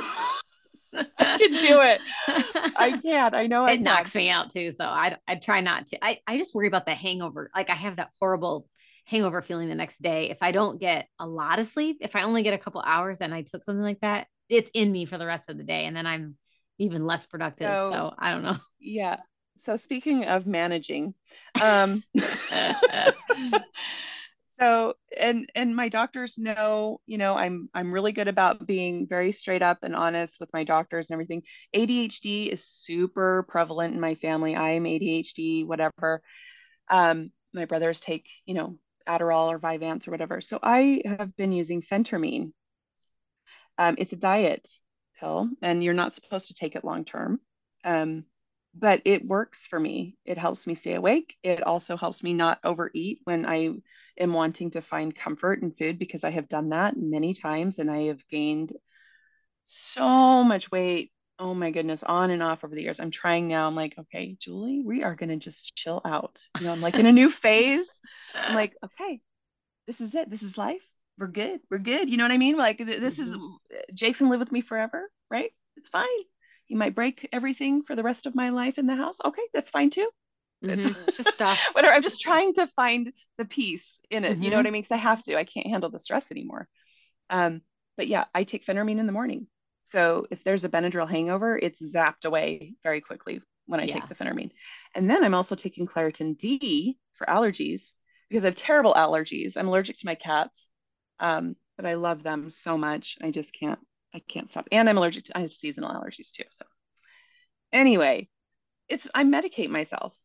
it. I can do it. I can. I know it knocks me out too. So I I try not to. I I just worry about the hangover. Like I have that horrible hangover feeling the next day. If I don't get a lot of sleep, if I only get a couple hours and I took something like that, it's in me for the rest of the day, and then I'm even less productive. So, so I don't know. Yeah so speaking of managing um so and and my doctors know you know i'm i'm really good about being very straight up and honest with my doctors and everything adhd is super prevalent in my family i'm adhd whatever um my brothers take you know Adderall or Vyvanse or whatever. So I have been using phentermine. Um, it's a diet pill, and you're not supposed to take it long term. Um, but it works for me. It helps me stay awake. It also helps me not overeat when I am wanting to find comfort in food because I have done that many times and I have gained so much weight. Oh my goodness, on and off over the years. I'm trying now. I'm like, okay, Julie, we are going to just chill out. You know, I'm like in a new phase. I'm like, okay, this is it. This is life. We're good. We're good. You know what I mean? Like, this mm-hmm. is Jason live with me forever, right? It's fine he might break everything for the rest of my life in the house. Okay, that's fine too. Mm-hmm. It's just stuff. Whatever. I'm just trying to find the peace in it. Mm-hmm. You know what mm-hmm. I mean? Because I have to. I can't handle the stress anymore. Um, but yeah, I take phentermine in the morning. So if there's a Benadryl hangover, it's zapped away very quickly when I yeah. take the phentermine. And then I'm also taking Claritin D for allergies because I have terrible allergies. I'm allergic to my cats, um, but I love them so much. I just can't I can't stop. And I'm allergic to I have seasonal allergies too. So anyway, it's I medicate myself.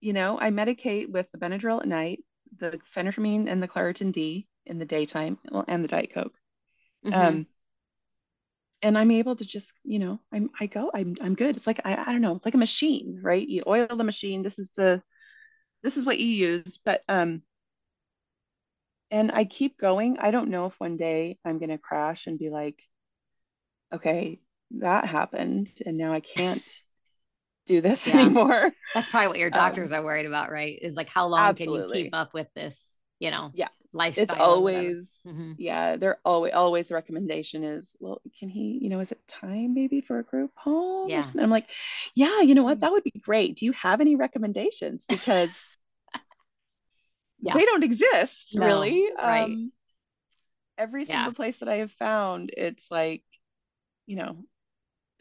You know, I medicate with the Benadryl at night, the phentermine and the Claritin D in the daytime, and the Diet Coke. Mm-hmm. Um, and I'm able to just, you know, I'm I go, I'm I'm good. It's like I, I don't know, it's like a machine, right? You oil the machine. This is the this is what you use, but um and I keep going. I don't know if one day I'm gonna crash and be like, okay, that happened and now I can't do this yeah. anymore. That's probably what your doctors um, are worried about, right? Is like how long absolutely. can you keep up with this, you know? Yeah. Lifestyle. It's always mm-hmm. yeah, they're always always the recommendation is, well, can he, you know, is it time maybe for a group home? Yeah. I'm like, yeah, you know what? Mm. That would be great. Do you have any recommendations? Because yeah. they don't exist no, really. Right. Um every single yeah. place that I have found, it's like you know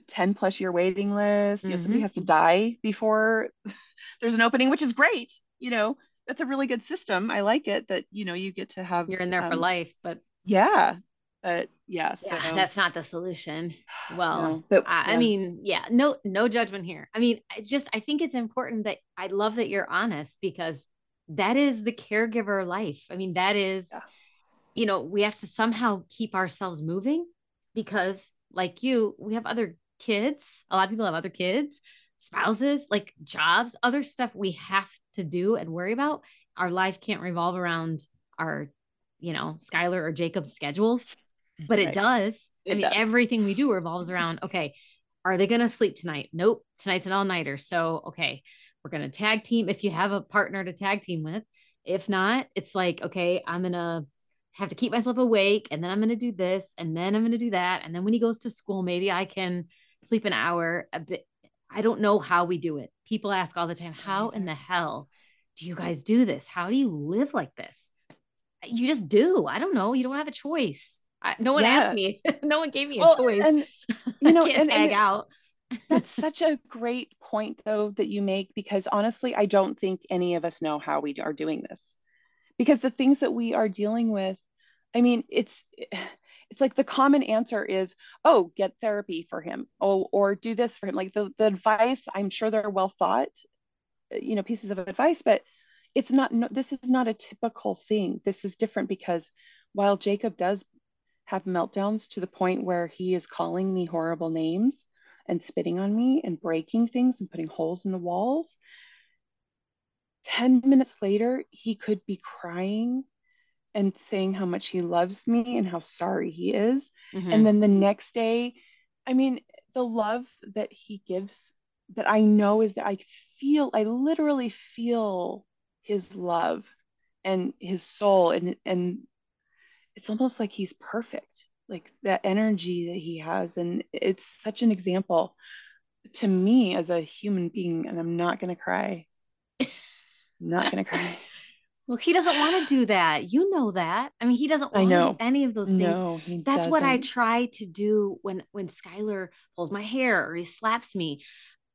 10 plus year waiting list mm-hmm. you know somebody mm-hmm. has to die before there's an opening which is great you know that's a really good system i like it that you know you get to have you're in there um, for life but yeah but yeah, so. yeah that's not the solution well no, but, I, yeah. I, mean yeah no no judgment here i mean i just i think it's important that i love that you're honest because that is the caregiver life i mean that is yeah. you know we have to somehow keep ourselves moving because like you, we have other kids. A lot of people have other kids, spouses, like jobs, other stuff we have to do and worry about. Our life can't revolve around our, you know, Skylar or Jacob's schedules, but it does. It I mean, does. everything we do revolves around, okay, are they going to sleep tonight? Nope. Tonight's an all nighter. So, okay, we're going to tag team if you have a partner to tag team with. If not, it's like, okay, I'm going to have to keep myself awake and then I'm going to do this and then I'm going to do that. And then when he goes to school, maybe I can sleep an hour a bit. I don't know how we do it. People ask all the time, how in the hell do you guys do this? How do you live like this? You just do. I don't know. You don't have a choice. I, no one yeah. asked me. no one gave me a well, choice. And you know, can't and, tag and out. that's such a great point though that you make because honestly, I don't think any of us know how we are doing this. Because the things that we are dealing with I mean, it's it's like the common answer is, oh, get therapy for him. Oh, or do this for him. Like the, the advice, I'm sure they're well thought, you know, pieces of advice, but it's not, no, this is not a typical thing. This is different because while Jacob does have meltdowns to the point where he is calling me horrible names and spitting on me and breaking things and putting holes in the walls, 10 minutes later, he could be crying and saying how much he loves me and how sorry he is. Mm-hmm. And then the next day, I mean, the love that he gives that I know is that I feel, I literally feel his love and his soul. And, and it's almost like he's perfect, like that energy that he has. And it's such an example to me as a human being. And I'm not going to cry. I'm not going to cry. Well, he doesn't want to do that. You know that. I mean, he doesn't want I know. any of those things. No, That's doesn't. what I try to do when when Skylar pulls my hair or he slaps me.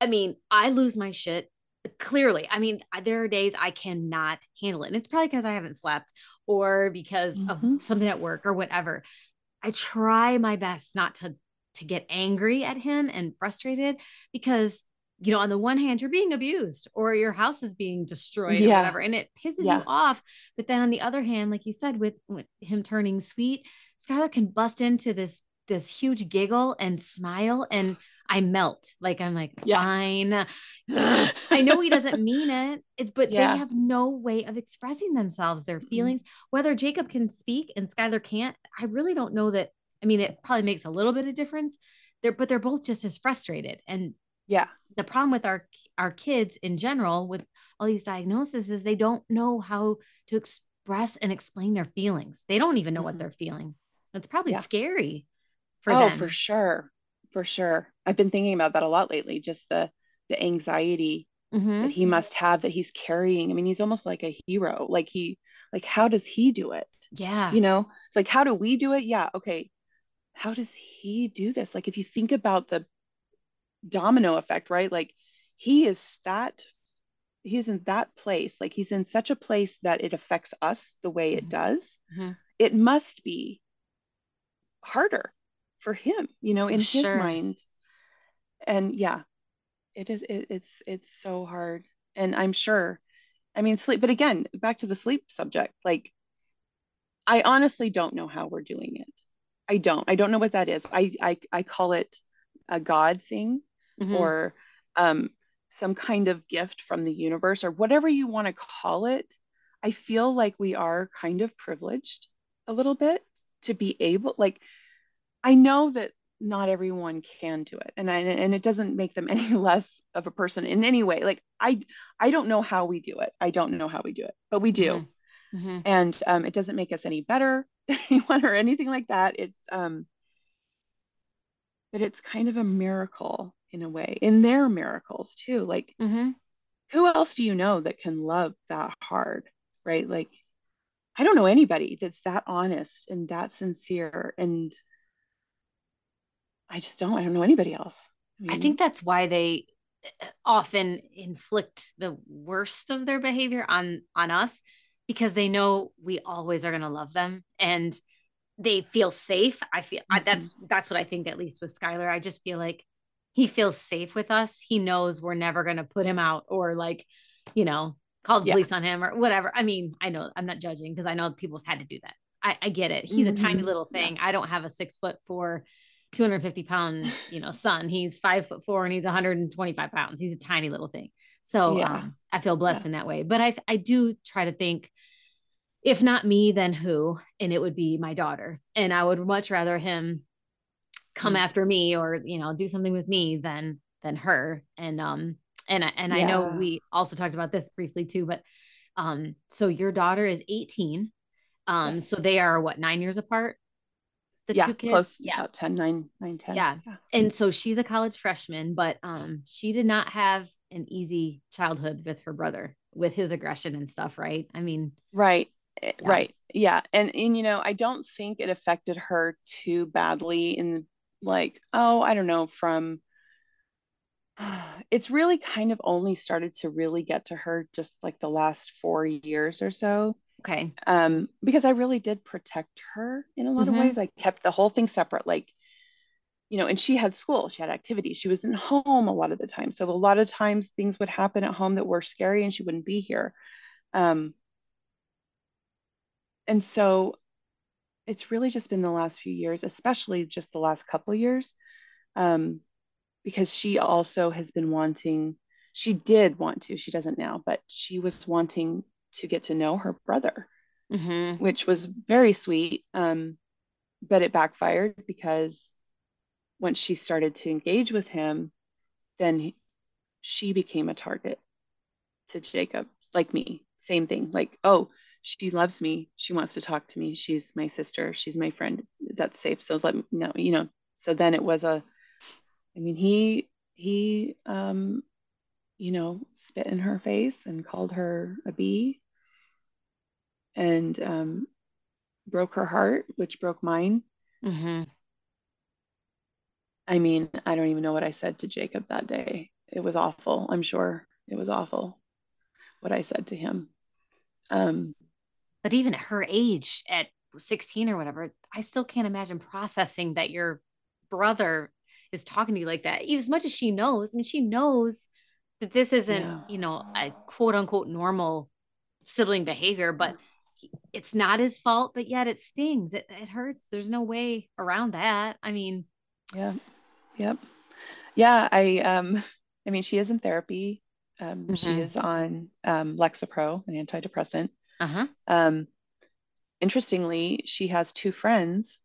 I mean, I lose my shit clearly. I mean, there are days I cannot handle it. And it's probably because I haven't slept or because mm-hmm. of something at work or whatever. I try my best not to to get angry at him and frustrated because you know, on the one hand, you're being abused or your house is being destroyed yeah. or whatever, and it pisses yeah. you off. But then on the other hand, like you said, with, with him turning sweet, Skylar can bust into this this huge giggle and smile and I melt. Like I'm like, yeah. fine. I know he doesn't mean it. It's but yeah. they have no way of expressing themselves, their feelings. Mm-hmm. Whether Jacob can speak and Skylar can't, I really don't know that. I mean, it probably makes a little bit of difference. They're but they're both just as frustrated. And yeah, the problem with our our kids in general with all these diagnoses is they don't know how to express and explain their feelings. They don't even know mm-hmm. what they're feeling. It's probably yeah. scary for oh, them. for sure. For sure. I've been thinking about that a lot lately, just the the anxiety mm-hmm. that he must have that he's carrying. I mean, he's almost like a hero. Like he like how does he do it? Yeah. You know, it's like how do we do it? Yeah, okay. How does he do this? Like if you think about the domino effect, right? Like he is that he's in that place. Like he's in such a place that it affects us the way it mm-hmm. does. Mm-hmm. It must be harder for him, you know, in sure. his mind. And yeah, it is it, it's it's so hard. And I'm sure, I mean sleep, but again, back to the sleep subject, like I honestly don't know how we're doing it. I don't. I don't know what that is. I I, I call it a God thing mm-hmm. or um, some kind of gift from the universe or whatever you want to call it. I feel like we are kind of privileged a little bit to be able, like, I know that not everyone can do it and I, and it doesn't make them any less of a person in any way like i i don't know how we do it i don't know how we do it but we do mm-hmm. Mm-hmm. and um, it doesn't make us any better than anyone or anything like that it's um but it's kind of a miracle in a way in their miracles too like mm-hmm. who else do you know that can love that hard right like i don't know anybody that's that honest and that sincere and I just don't. I don't know anybody else. I, mean, I think that's why they uh, often inflict the worst of their behavior on on us because they know we always are going to love them and they feel safe. I feel mm-hmm. I, that's that's what I think at least with Skylar. I just feel like he feels safe with us. He knows we're never going to put him out or like, you know, call the yeah. police on him or whatever. I mean, I know I'm not judging because I know people have had to do that. I, I get it. He's mm-hmm. a tiny mm-hmm. little thing. Yeah. I don't have a six foot four 250 pound, you know, son. He's five foot four and he's 125 pounds. He's a tiny little thing. So yeah. um, I feel blessed in that way. But I, I do try to think, if not me, then who? And it would be my daughter. And I would much rather him come mm-hmm. after me or, you know, do something with me than, than her. And, um, and, I, and yeah. I know we also talked about this briefly too, but, um, so your daughter is 18. Um, yes. so they are what, nine years apart? the yeah, two kids close yeah about 10 9 9 10 yeah. yeah and so she's a college freshman but um she did not have an easy childhood with her brother with his aggression and stuff right i mean right eh, yeah. right yeah and and you know i don't think it affected her too badly in like oh i don't know from it's really kind of only started to really get to her just like the last four years or so Okay. Um, because I really did protect her in a lot mm-hmm. of ways. I kept the whole thing separate, like, you know, and she had school, she had activities, she was in home a lot of the time. So a lot of times things would happen at home that were scary and she wouldn't be here. Um, and so it's really just been the last few years, especially just the last couple years, um, because she also has been wanting, she did want to, she doesn't now, but she was wanting to get to know her brother, mm-hmm. which was very sweet. Um, but it backfired because once she started to engage with him, then he, she became a target to Jacob, like me. Same thing. Like, oh, she loves me. She wants to talk to me. She's my sister. She's my friend. That's safe. So let me know, you know. So then it was a, I mean, he, he, um, you know, spit in her face and called her a bee and um, broke her heart, which broke mine. Mm-hmm. I mean, I don't even know what I said to Jacob that day. It was awful. I'm sure it was awful what I said to him. Um, but even at her age, at 16 or whatever, I still can't imagine processing that your brother is talking to you like that. As much as she knows, I mean, she knows that this isn't, yeah. you know, a quote unquote normal sibling behavior, but it's not his fault, but yet it stings. It, it hurts. There's no way around that. I mean, yeah. Yep. Yeah. I, um, I mean, she is in therapy. Um, mm-hmm. She is on um, Lexapro, an antidepressant. Uh-huh. Um, interestingly, she has two friends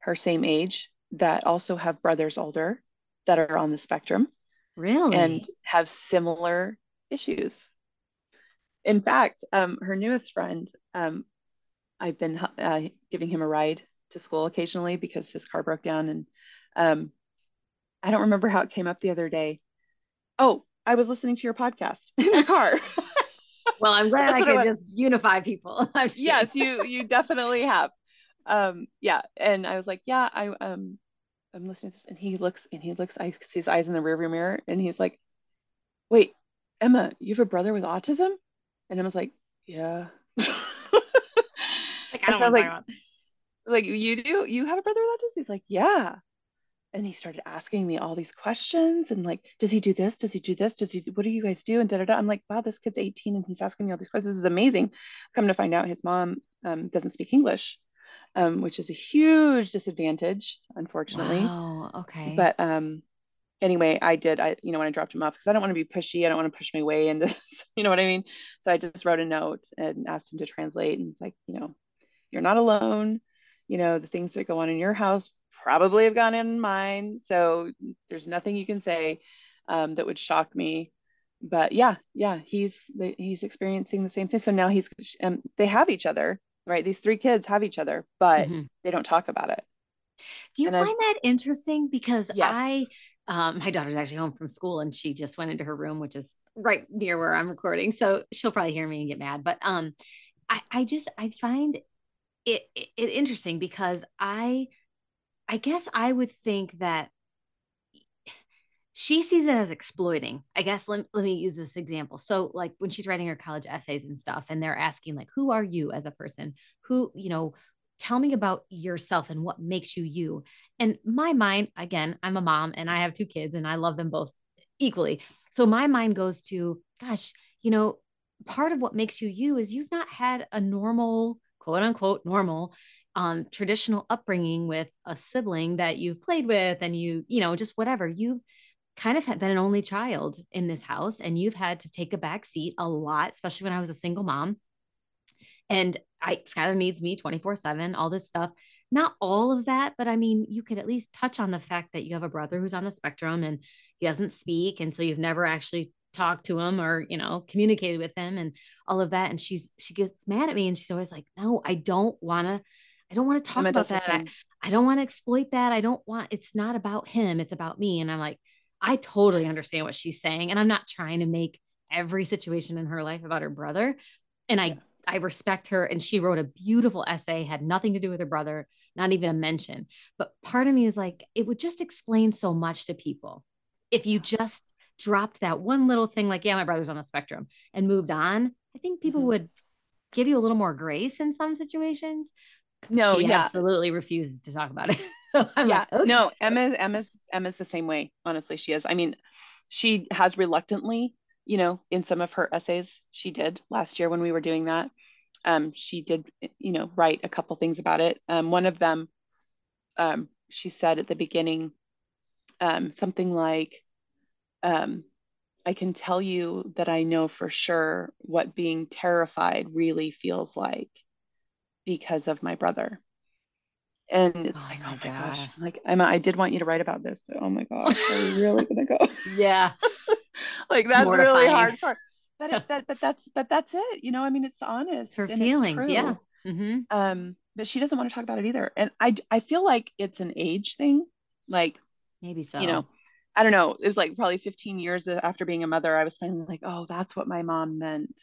her same age that also have brothers older that are on the spectrum. Really? And have similar issues. In fact, um, her newest friend, um, I've been uh, giving him a ride to school occasionally because his car broke down. And um, I don't remember how it came up the other day. Oh, I was listening to your podcast in the car. well, I'm glad I could just unify people. yes, you you definitely have. Um, yeah, and I was like, yeah, I um, I'm listening to this, and he looks and he looks. I see his eyes in the rearview mirror, and he's like, "Wait, Emma, you have a brother with autism?" And I was like, "Yeah." like I don't I was like, like you do? You have a brother with autism? He's like, "Yeah." And he started asking me all these questions and like does he do this? Does he do this? Does he what do you guys do? and da da da. I'm like wow this kid's 18 and he's asking me all these questions. This is amazing. Come to find out his mom um, doesn't speak english um, which is a huge disadvantage unfortunately. Wow, okay. But um anyway i did i you know when i dropped him off because i don't want to be pushy i don't want to push my way into this, you know what i mean? So i just wrote a note and asked him to translate and it's like you know you're not alone. You know the things that go on in your house probably have gone in mine. So there's nothing you can say um, that would shock me. But yeah, yeah, he's he's experiencing the same thing. So now he's um, they have each other, right? These three kids have each other, but mm-hmm. they don't talk about it. Do you and find I've, that interesting? Because yes. I, um, my daughter's actually home from school and she just went into her room, which is right near where I'm recording. So she'll probably hear me and get mad. But um, I, I just I find it, it, it interesting because I I guess I would think that she sees it as exploiting. I guess let, let me use this example. So like when she's writing her college essays and stuff and they're asking like who are you as a person? Who, you know, tell me about yourself and what makes you you. And my mind again, I'm a mom and I have two kids and I love them both equally. So my mind goes to gosh, you know, part of what makes you you is you've not had a normal quote unquote normal um, traditional upbringing with a sibling that you've played with and you, you know, just whatever, you've kind of been an only child in this house and you've had to take a back seat a lot, especially when I was a single mom. And I, Skylar needs me 24 seven, all this stuff. Not all of that, but I mean, you could at least touch on the fact that you have a brother who's on the spectrum and he doesn't speak. And so you've never actually talked to him or, you know, communicated with him and all of that. And she's, she gets mad at me and she's always like, no, I don't want to I don't want to talk about that. I, I don't want to exploit that. I don't want, it's not about him. It's about me. And I'm like, I totally understand what she's saying. And I'm not trying to make every situation in her life about her brother. And I, yeah. I respect her. And she wrote a beautiful essay, had nothing to do with her brother, not even a mention. But part of me is like, it would just explain so much to people if you just dropped that one little thing, like, yeah, my brother's on the spectrum and moved on. I think people mm-hmm. would give you a little more grace in some situations no, she yeah. absolutely refuses to talk about it. so I'm yeah, like, okay. no, Emma, Emma's Emma's the same way. Honestly, she is. I mean, she has reluctantly, you know, in some of her essays, she did last year when we were doing that. Um, she did, you know, write a couple things about it. Um, one of them, um, she said at the beginning, um, something like, um, I can tell you that I know for sure what being terrified really feels like because of my brother. And it's oh like, my oh my gosh. gosh. Like, Emma, I did want you to write about this, but oh my gosh, are you really gonna go? yeah. like it's that's mortifying. really hard part. But it, that, but that's but that's it. You know, I mean, it's honest. It's her feelings, yeah. Mm-hmm. Um, but she doesn't want to talk about it either. And I I feel like it's an age thing. Like maybe so. You know, I don't know. It was like probably 15 years after being a mother, I was finally like, oh, that's what my mom meant.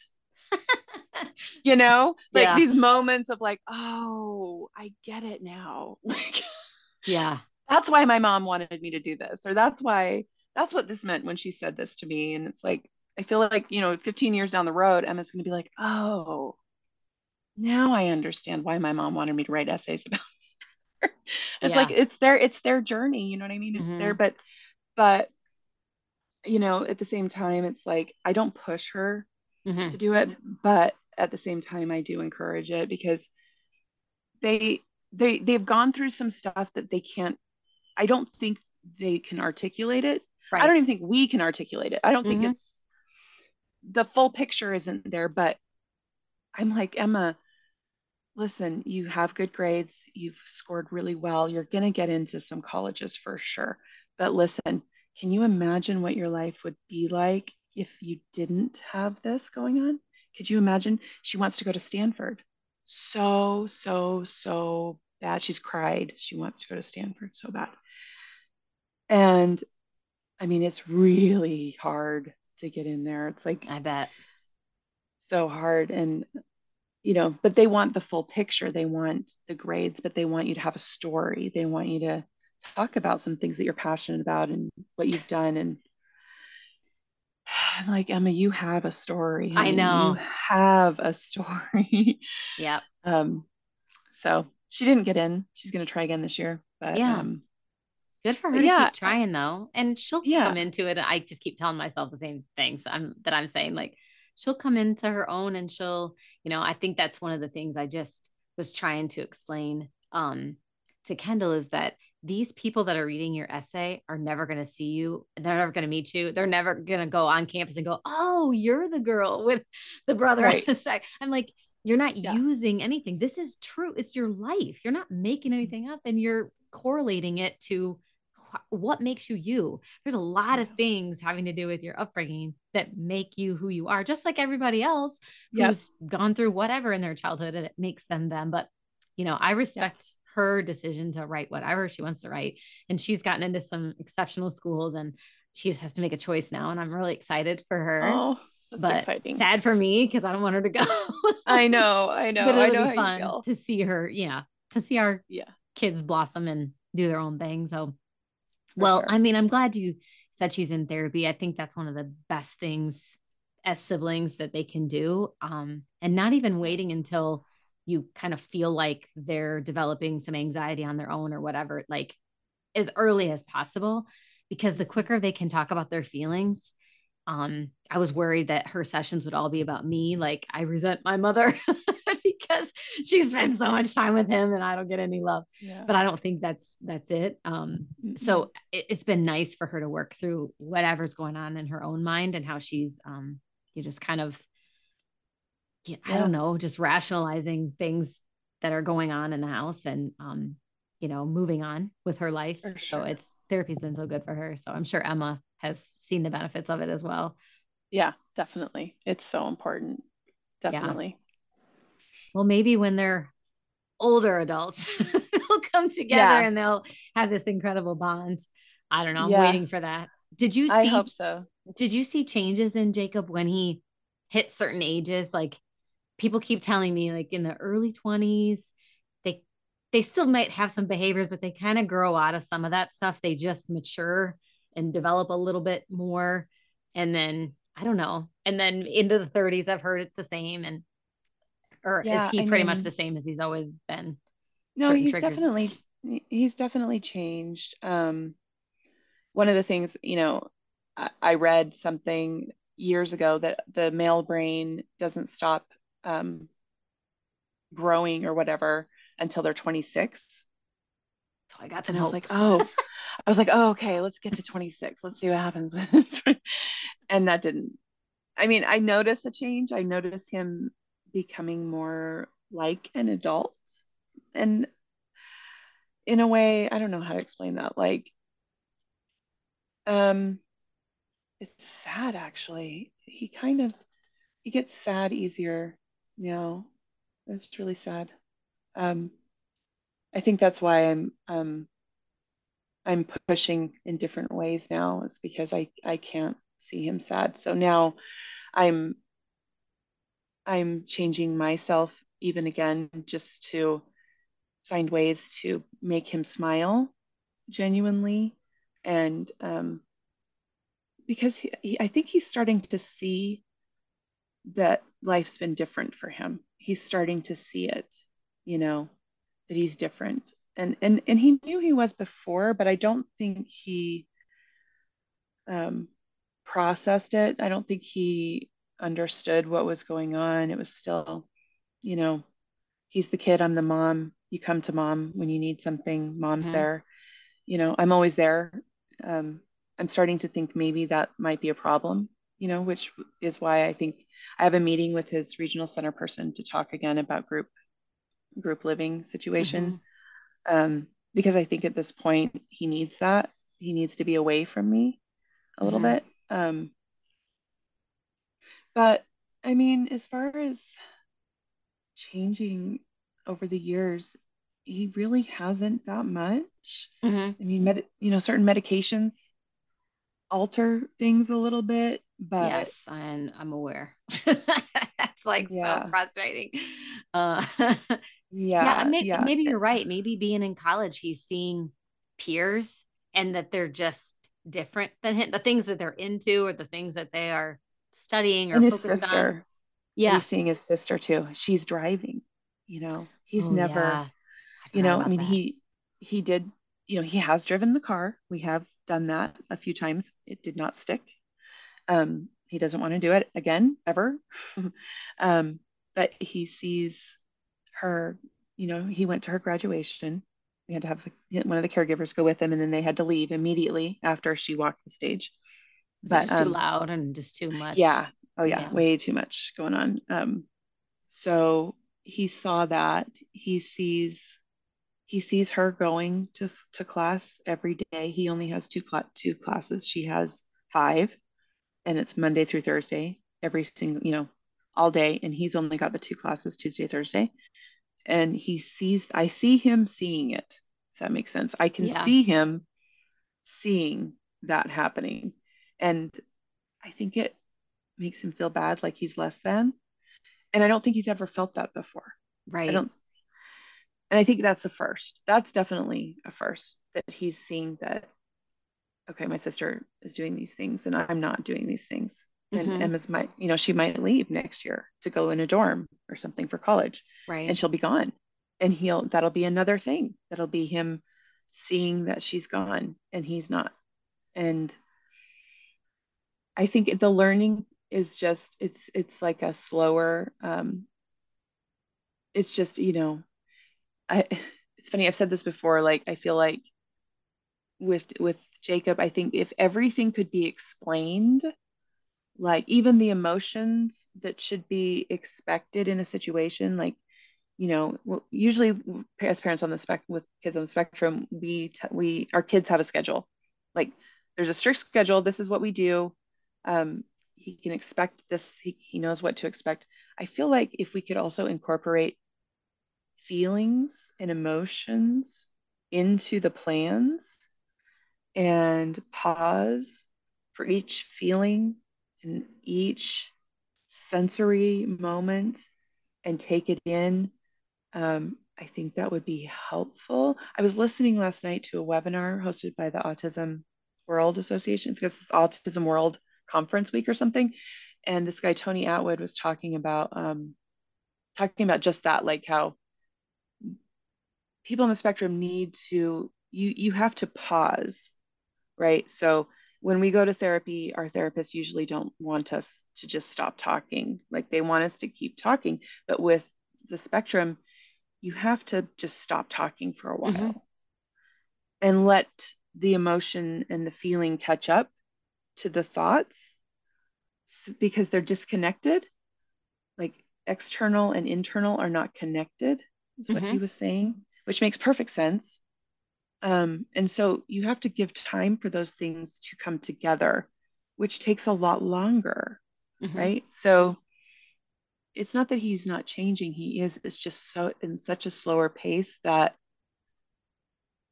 you know like yeah. these moments of like oh i get it now like yeah that's why my mom wanted me to do this or that's why that's what this meant when she said this to me and it's like i feel like you know 15 years down the road emma's going to be like oh now i understand why my mom wanted me to write essays about it's yeah. like it's their it's their journey you know what i mean it's mm-hmm. there but but you know, at the same time, it's like I don't push her mm-hmm. to do it, but at the same time, I do encourage it because they they they've gone through some stuff that they can't. I don't think they can articulate it. Right. I don't even think we can articulate it. I don't mm-hmm. think it's the full picture isn't there, but I'm like Emma. Listen, you have good grades. You've scored really well. You're going to get into some colleges for sure. But listen, can you imagine what your life would be like if you didn't have this going on? Could you imagine? She wants to go to Stanford. So, so, so bad. She's cried. She wants to go to Stanford so bad. And I mean, it's really hard to get in there. It's like, I bet. So hard. And, you know, but they want the full picture. They want the grades, but they want you to have a story. They want you to talk about some things that you're passionate about and what you've done and I'm like Emma, you have a story. I know. You have a story. Yeah. um, so she didn't get in. She's gonna try again this year. But yeah. Um, Good for her to yeah. keep trying though. And she'll yeah. come into it. I just keep telling myself the same things I'm that I'm saying. Like she'll come into her own and she'll, you know, I think that's one of the things I just was trying to explain um to Kendall is that these people that are reading your essay are never going to see you. They're never going to meet you. They're never going to go on campus and go, Oh, you're the girl with the brother. Right. I'm like, you're not yeah. using anything. This is true. It's your life. You're not making mm-hmm. anything up and you're correlating it to what makes you you. There's a lot of things having to do with your upbringing that make you who you are, just like everybody else who's yep. gone through whatever in their childhood and it makes them them. But, you know, I respect her decision to write whatever she wants to write. And she's gotten into some exceptional schools and she just has to make a choice now. And I'm really excited for her. Oh, but exciting. sad for me because I don't want her to go. I know, I know. But it'll I know be fun to see her, yeah, to see our yeah kids blossom and do their own thing. So, for well, sure. I mean, I'm glad you said she's in therapy. I think that's one of the best things as siblings that they can do. Um, and not even waiting until you kind of feel like they're developing some anxiety on their own or whatever, like as early as possible, because the quicker they can talk about their feelings. Um, I was worried that her sessions would all be about me. Like I resent my mother because she spends so much time with him and I don't get any love. Yeah. But I don't think that's that's it. Um, so it, has been nice for her to work through whatever's going on in her own mind and how she's um, you just kind of yeah, I don't know, just rationalizing things that are going on in the house and um, you know, moving on with her life. Sure. So it's therapy's been so good for her. So I'm sure Emma has seen the benefits of it as well. Yeah, definitely. It's so important. Definitely. Yeah. Well, maybe when they're older adults, they'll come together yeah. and they'll have this incredible bond. I don't know. I'm yeah. waiting for that. Did you see I hope so. Did you see changes in Jacob when he hit certain ages? Like people keep telling me like in the early 20s they they still might have some behaviors but they kind of grow out of some of that stuff. They just mature and develop a little bit more. And then i don't know. And then into the 30s i've heard it's the same and or yeah, is he I pretty mean, much the same as he's always been? No he's triggers? definitely he's definitely changed. Um one of the things you know I, I read something years ago that the male brain doesn't stop um, growing or whatever until they're 26. So I got to and I was like, oh, I was like, oh, okay, let's get to 26. Let's see what happens. and that didn't. I mean, I noticed a change. I noticed him becoming more like an adult. And in a way, I don't know how to explain that. Like, um, it's sad actually. He kind of he gets sad easier yeah, it's really sad. Um, I think that's why I'm um, I'm pushing in different ways now. It's because I I can't see him sad. So now I'm I'm changing myself even again just to find ways to make him smile genuinely and um, because he, he, I think he's starting to see that life's been different for him. He's starting to see it, you know, that he's different. And and and he knew he was before, but I don't think he um processed it. I don't think he understood what was going on. It was still, you know, he's the kid, I'm the mom. You come to mom when you need something, mom's mm-hmm. there. You know, I'm always there. Um, I'm starting to think maybe that might be a problem, you know, which is why I think I have a meeting with his regional center person to talk again about group group living situation. Mm-hmm. Um, because I think at this point he needs that. He needs to be away from me a little mm-hmm. bit. Um, but I mean, as far as changing over the years, he really hasn't that much. Mm-hmm. I mean, med- you know, certain medications alter things a little bit, but yes, and I'm aware. That's like yeah. so frustrating. Uh, yeah, yeah, maybe, yeah. maybe you're right. Maybe being in college, he's seeing peers and that they're just different than him. The things that they're into or the things that they are studying or and his sister. On. Yeah, he's seeing his sister too. She's driving. You know, he's oh, never. Yeah. You know, I mean, that. he he did. You know, he has driven the car. We have done that a few times. It did not stick. Um, he doesn't want to do it again ever. um, but he sees her. You know, he went to her graduation. We had to have one of the caregivers go with him, and then they had to leave immediately after she walked the stage. Was but, just um, too loud and just too much? Yeah. Oh yeah, yeah. way too much going on. Um, so he saw that. He sees he sees her going to, to class every day. He only has two cl- two classes. She has five, and it's Monday through Thursday, every single you know, all day. And he's only got the two classes Tuesday, Thursday. And he sees. I see him seeing it. Does that make sense? I can yeah. see him seeing that happening, and I think it makes him feel bad, like he's less than. And I don't think he's ever felt that before. Right. I don't and I think that's the first. That's definitely a first that he's seeing that, okay, my sister is doing these things and I'm not doing these things. And mm-hmm. Emma's might, you know, she might leave next year to go in a dorm or something for college. Right. And she'll be gone. And he'll, that'll be another thing. That'll be him seeing that she's gone and he's not. And I think the learning is just, it's, it's like a slower, um, it's just, you know, I it's funny, I've said this before, like I feel like with with Jacob, I think if everything could be explained, like even the emotions that should be expected in a situation, like you know, usually as parents on the spec with kids on the spectrum, we t- we our kids have a schedule. Like there's a strict schedule. This is what we do. Um, he can expect this. He, he knows what to expect. I feel like if we could also incorporate feelings and emotions into the plans and pause for each feeling and each sensory moment and take it in. Um, I think that would be helpful. I was listening last night to a webinar hosted by the Autism World Association. It's this Autism World Conference Week or something. And this guy, Tony Attwood was talking about um, talking about just that, like how people on the spectrum need to you you have to pause right so when we go to therapy our therapists usually don't want us to just stop talking like they want us to keep talking but with the spectrum you have to just stop talking for a while mm-hmm. and let the emotion and the feeling catch up to the thoughts because they're disconnected like external and internal are not connected is what mm-hmm. he was saying which makes perfect sense. Um, and so you have to give time for those things to come together, which takes a lot longer, mm-hmm. right? So it's not that he's not changing, he is. It's just so in such a slower pace that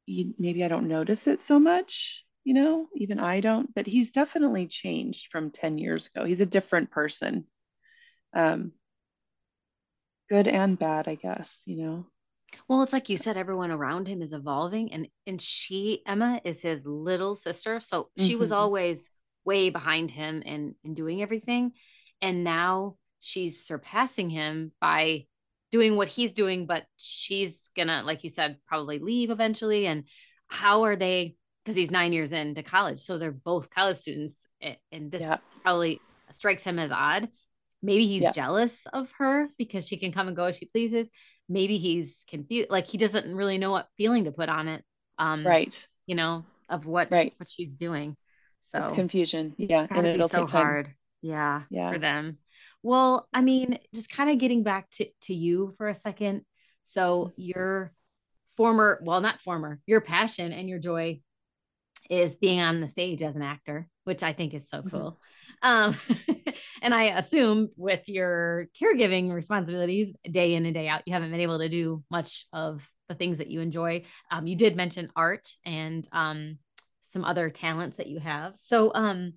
you, maybe I don't notice it so much, you know, even I don't, but he's definitely changed from 10 years ago. He's a different person. Um, good and bad, I guess, you know. Well, it's like you said, everyone around him is evolving, and and she Emma is his little sister, so she mm-hmm. was always way behind him and and doing everything, and now she's surpassing him by doing what he's doing, but she's gonna, like you said, probably leave eventually. And how are they because he's nine years into college. So they're both college students. And this yeah. probably strikes him as odd. Maybe he's yeah. jealous of her because she can come and go as she pleases. Maybe he's confused, like he doesn't really know what feeling to put on it. Um, right. You know, of what right. what she's doing. So it's confusion. Yeah. and it'll be so hard. Yeah. Yeah. For them. Well, I mean, just kind of getting back to, to you for a second. So mm-hmm. your former, well, not former, your passion and your joy is being on the stage as an actor, which I think is so mm-hmm. Um, and I assume with your caregiving responsibilities day in and day out, you haven't been able to do much of the things that you enjoy. Um, you did mention art and um, some other talents that you have. So, um,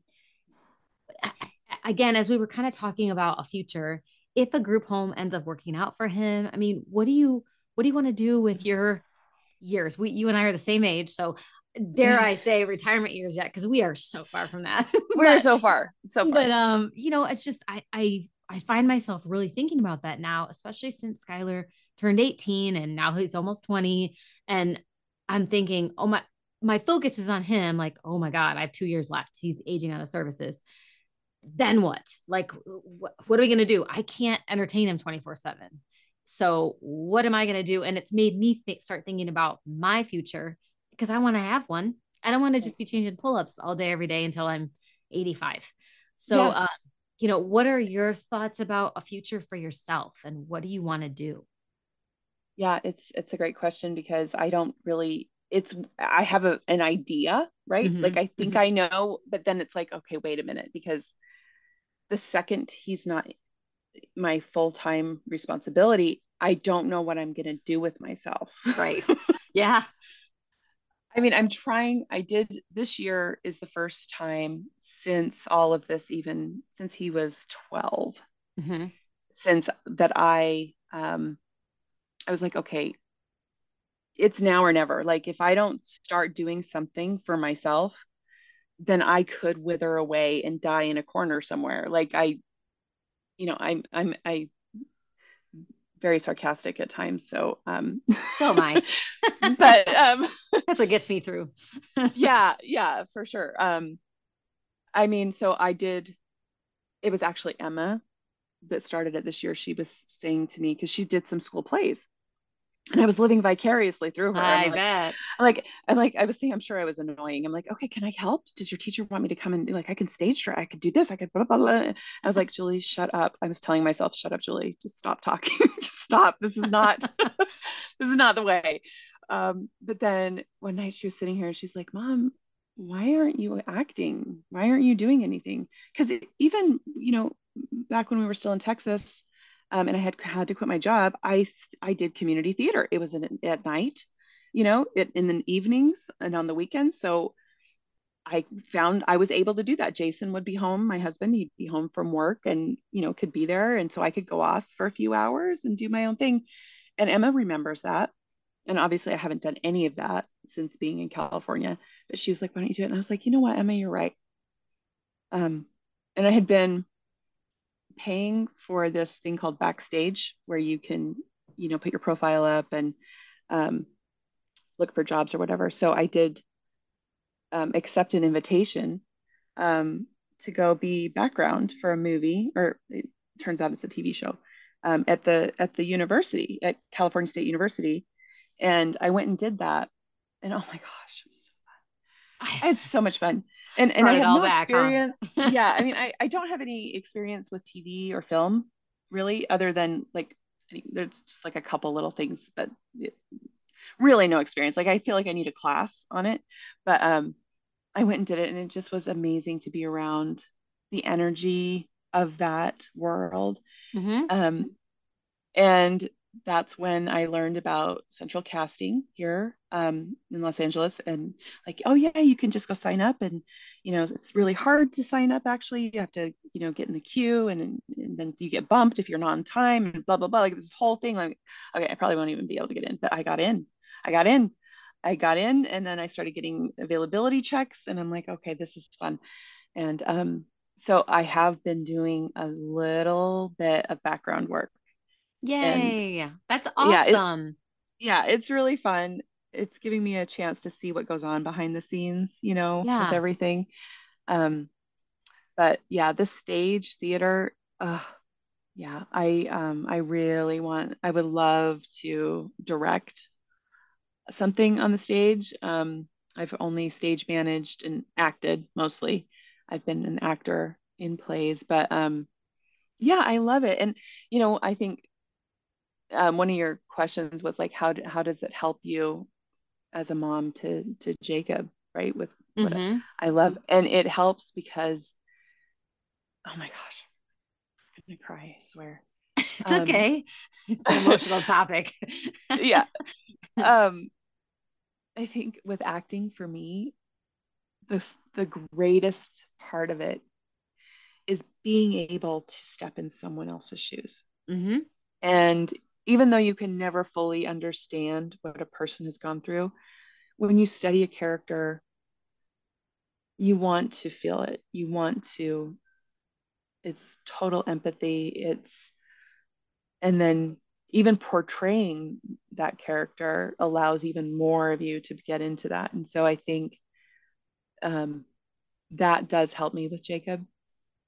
again, as we were kind of talking about a future, if a group home ends up working out for him, I mean, what do you what do you want to do with your years? We you and I are the same age, so dare I say retirement years yet because we are so far from that. We're so far, so far. But um, you know, it's just I I I find myself really thinking about that now, especially since Skylar turned 18 and now he's almost 20. And I'm thinking, oh my my focus is on him, like, oh my God, I have two years left. He's aging out of services. Then what? Like, wh- what are we gonna do? I can't entertain him 24-7. So what am I gonna do? And it's made me th- start thinking about my future because I want to have one. I don't want to just be changing pull-ups all day every day until I'm 85. So yeah. um, you know, what are your thoughts about a future for yourself and what do you want to do? Yeah, it's it's a great question because I don't really it's I have a, an idea, right? Mm-hmm. Like I think mm-hmm. I know, but then it's like, okay, wait a minute because the second he's not my full-time responsibility, I don't know what I'm going to do with myself. Right. yeah. I mean, I'm trying. I did this year is the first time since all of this, even since he was 12, mm-hmm. since that I, um, I was like, okay, it's now or never. Like, if I don't start doing something for myself, then I could wither away and die in a corner somewhere. Like, I, you know, I'm, I'm, I very sarcastic at times. So, um, so am I. but um, that's what gets me through. yeah, yeah, for sure. Um, I mean, so I did. It was actually Emma that started it this year. She was saying to me because she did some school plays, and I was living vicariously through her. I I'm bet. Like, I'm like, I was thinking, I'm sure I was annoying. I'm like, okay, can I help? Does your teacher want me to come and like, I can stage direct, I could do this, I could blah, blah, blah. I was like, Julie, shut up. I was telling myself, shut up, Julie, just stop talking. just stop. This is not, this is not the way. Um, but then one night she was sitting here and she's like, mom, why aren't you acting? Why aren't you doing anything? Because even, you know, back when we were still in Texas, um, and I had had to quit my job, I I did community theater. It was at night, you know, it, in the evenings and on the weekends. So I found I was able to do that. Jason would be home, my husband, he'd be home from work and, you know, could be there. And so I could go off for a few hours and do my own thing. And Emma remembers that. And obviously, I haven't done any of that since being in California. But she was like, why don't you do it? And I was like, you know what, Emma, you're right. Um, and I had been paying for this thing called Backstage, where you can, you know, put your profile up and um, look for jobs or whatever. So I did um, accept an invitation um, to go be background for a movie, or it turns out it's a TV show um, at the at the university at California State University, and I went and did that, and oh my gosh, it was so fun. I had so much fun and and I have no back, experience. Huh? yeah, I mean, I I don't have any experience with TV or film really, other than like there's just like a couple little things, but really no experience. Like I feel like I need a class on it, but um, I went and did it, and it just was amazing to be around the energy of that world. Mm-hmm. Um, and that's when I learned about central casting here um, in Los Angeles. And like, oh yeah, you can just go sign up. And you know, it's really hard to sign up. Actually, you have to, you know, get in the queue, and, and then you get bumped if you're not on time, and blah blah blah. Like this whole thing. Like, okay, I probably won't even be able to get in, but I got in. I got in. I got in, and then I started getting availability checks, and I'm like, okay, this is fun. And um, so I have been doing a little bit of background work Yay. And That's awesome. Yeah, it, yeah, it's really fun. it's giving me a chance to see what goes on behind the scenes, you know, yeah. with everything. Um, but yeah, the stage theater, uh, yeah, I um, I really want. I would love to direct something on the stage. Um, I've only stage managed and acted mostly. I've been an actor in plays, but um, yeah, I love it. And you know, I think um, one of your questions was like, how do, how does it help you as a mom to to Jacob, right? With what mm-hmm. I love, and it helps because, oh my gosh, I'm gonna cry. I swear. It's um, okay. It's an emotional topic. yeah. Um, I think with acting for me, the the greatest part of it is being able to step in someone else's shoes. Mm-hmm. And even though you can never fully understand what a person has gone through, when you study a character, you want to feel it. You want to, it's total empathy. It's, and then even portraying that character allows even more of you to get into that. And so I think um, that does help me with Jacob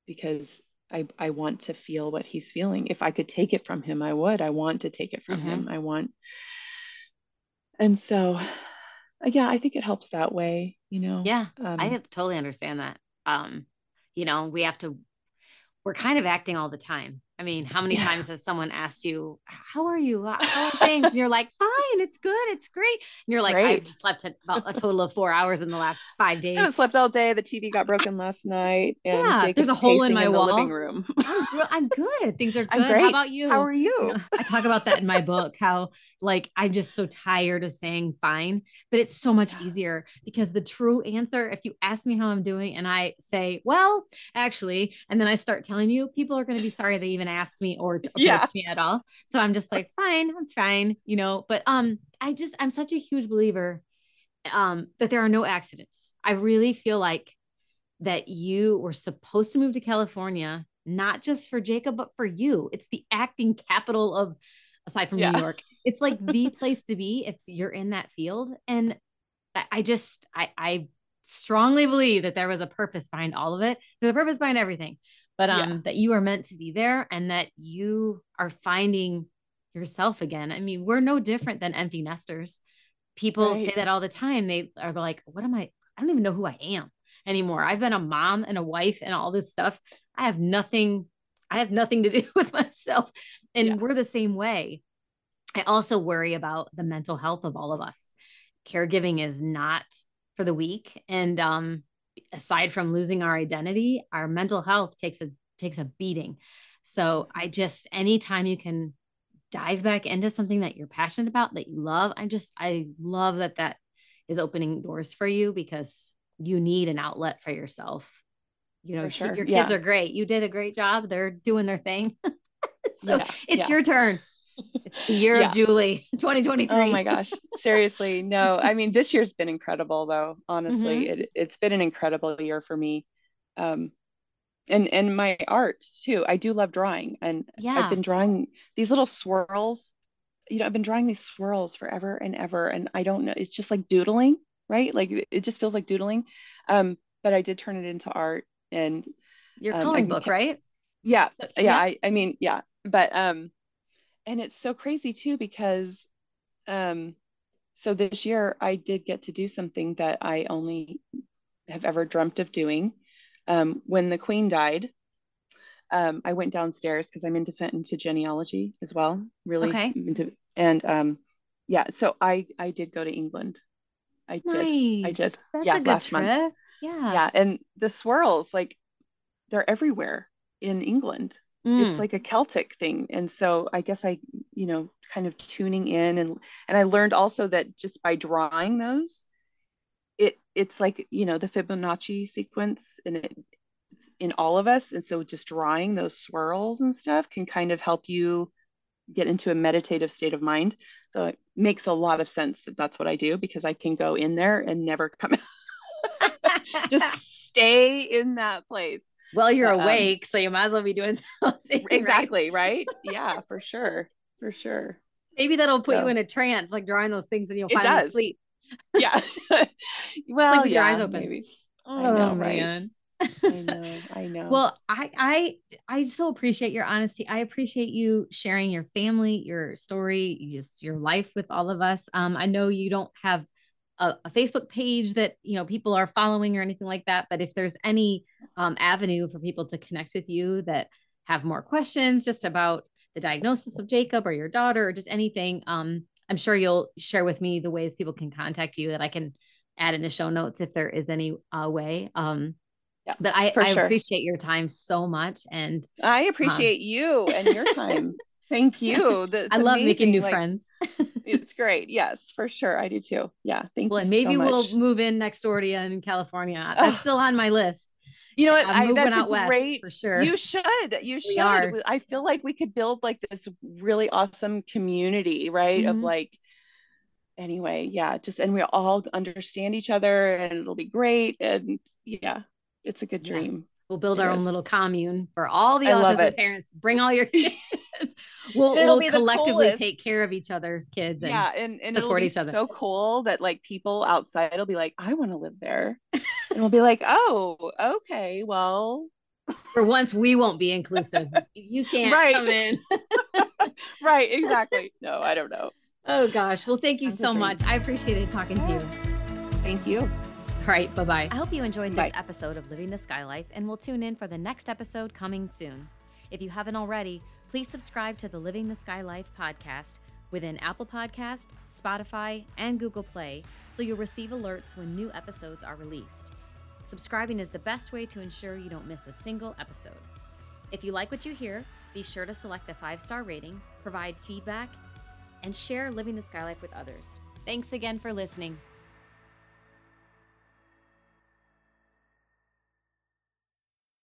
because I, I want to feel what he's feeling. If I could take it from him, I would. I want to take it from mm-hmm. him. I want. And so, yeah, I think it helps that way, you know? Yeah, um, I totally understand that. Um, you know, we have to, we're kind of acting all the time. I mean, how many yeah. times has someone asked you, How are you? How are things? And you're like, Fine, it's good, it's great. And you're like. I've slept about a total of four hours in the last five days. I slept all day. The TV got broken last night. And yeah, Jacob's there's a hole in my in wall. living room. I'm, I'm, good. Things are good. How about you? How are you? you know, I talk about that in my book, how like I'm just so tired of saying fine, but it's so much easier because the true answer, if you ask me how I'm doing and I say, well, actually, and then I start telling you, people are going to be sorry they even asked me or approached yeah. me at all. So I'm just like, fine, I'm fine, you know. But um, I just I'm such a huge believer um that there are no accidents. I really feel like that you were supposed to move to California, not just for Jacob, but for you. It's the acting capital of aside from yeah. New York. It's like the place to be if you're in that field. And I, I just I I strongly believe that there was a purpose behind all of it. There's a purpose behind everything but um yeah. that you are meant to be there and that you are finding yourself again. I mean, we're no different than empty nesters. People right. say that all the time. They are like, what am I? I don't even know who I am anymore. I've been a mom and a wife and all this stuff. I have nothing, I have nothing to do with myself. And yeah. we're the same way. I also worry about the mental health of all of us. Caregiving is not for the weak. And um, aside from losing our identity, our mental health takes a takes a beating. So I just anytime you can dive back into something that you're passionate about that you love, I just I love that that is opening doors for you because you need an outlet for yourself. You know, sure. your kids yeah. are great. You did a great job. They're doing their thing. so yeah. it's yeah. your turn. It's the year yeah. of Julie 2023. Oh my gosh. Seriously. No, I mean, this year's been incredible though. Honestly, mm-hmm. it, it's been an incredible year for me. Um, and, and my art too. I do love drawing and yeah. I've been drawing these little swirls. You know, I've been drawing these swirls forever and ever. And I don't know, it's just like doodling, right? Like it just feels like doodling. Um, but I did turn it into art and your um, coloring book, right? Yeah. Yeah. yeah. I, I mean, yeah. But um, and it's so crazy too because um so this year I did get to do something that I only have ever dreamt of doing. Um, when the queen died, um, I went downstairs because I'm into into genealogy as well, really okay. into and um, yeah. So I I did go to England. I nice. did. I did. That's yeah, last trip. month. Yeah. Yeah, and the swirls like they're everywhere in England. Mm. It's like a Celtic thing. And so I guess I, you know, kind of tuning in and and I learned also that just by drawing those, it it's like, you know, the Fibonacci sequence and it it's in all of us. And so just drawing those swirls and stuff can kind of help you get into a meditative state of mind. So it makes a lot of sense that that's what I do because I can go in there and never come out. just stay in that place well, you're um, awake, so you might as well be doing something. Exactly, right? right? Yeah, for sure. For sure. Maybe that'll put so. you in a trance, like drawing those things, and you'll it finally does. sleep. Yeah. well, like with yeah, your eyes open. Maybe. Oh know, man. I know. I know. well, I I I so appreciate your honesty. I appreciate you sharing your family, your story, just your life with all of us. Um, I know you don't have a, a, Facebook page that you know people are following or anything like that, but if there's any um, avenue for people to connect with you that have more questions just about the diagnosis of Jacob or your daughter or just anything, um, I'm sure you'll share with me the ways people can contact you that I can add in the show notes if there is any uh, way. Um, yeah, but I, I sure. appreciate your time so much. And I um, appreciate um, you and your time. Thank you. That's I love amazing. making new like, friends. it's great. Yes, for sure. I do too. Yeah. Thank well, you. Well, maybe so we'll move in next door to you in California. That's oh. still on my list. You know what? I'm moving that's out great, west for sure. You should. You should. I feel like we could build like this really awesome community, right? Mm-hmm. Of like, anyway, yeah, just and we all understand each other, and it'll be great. And yeah, it's a good dream. We'll build it our own little commune for all the autistic parents. Bring all your kids. we'll, we'll collectively take care of each other's kids. And yeah, and, and support each other. So cool that like people outside will be like, I want to live there, and we'll be like, oh, okay, well. For once, we won't be inclusive. You can't right. come in. right, exactly. No, I don't know. Oh gosh. Well, thank you That's so much. I appreciated talking to you. Thank you. All right. Bye bye. I hope you enjoyed this bye. episode of Living the Sky Life and we'll tune in for the next episode coming soon. If you haven't already, please subscribe to the Living the Sky Life podcast within Apple Podcast, Spotify, and Google Play so you'll receive alerts when new episodes are released. Subscribing is the best way to ensure you don't miss a single episode. If you like what you hear, be sure to select the five star rating, provide feedback, and share Living the Sky Life with others. Thanks again for listening.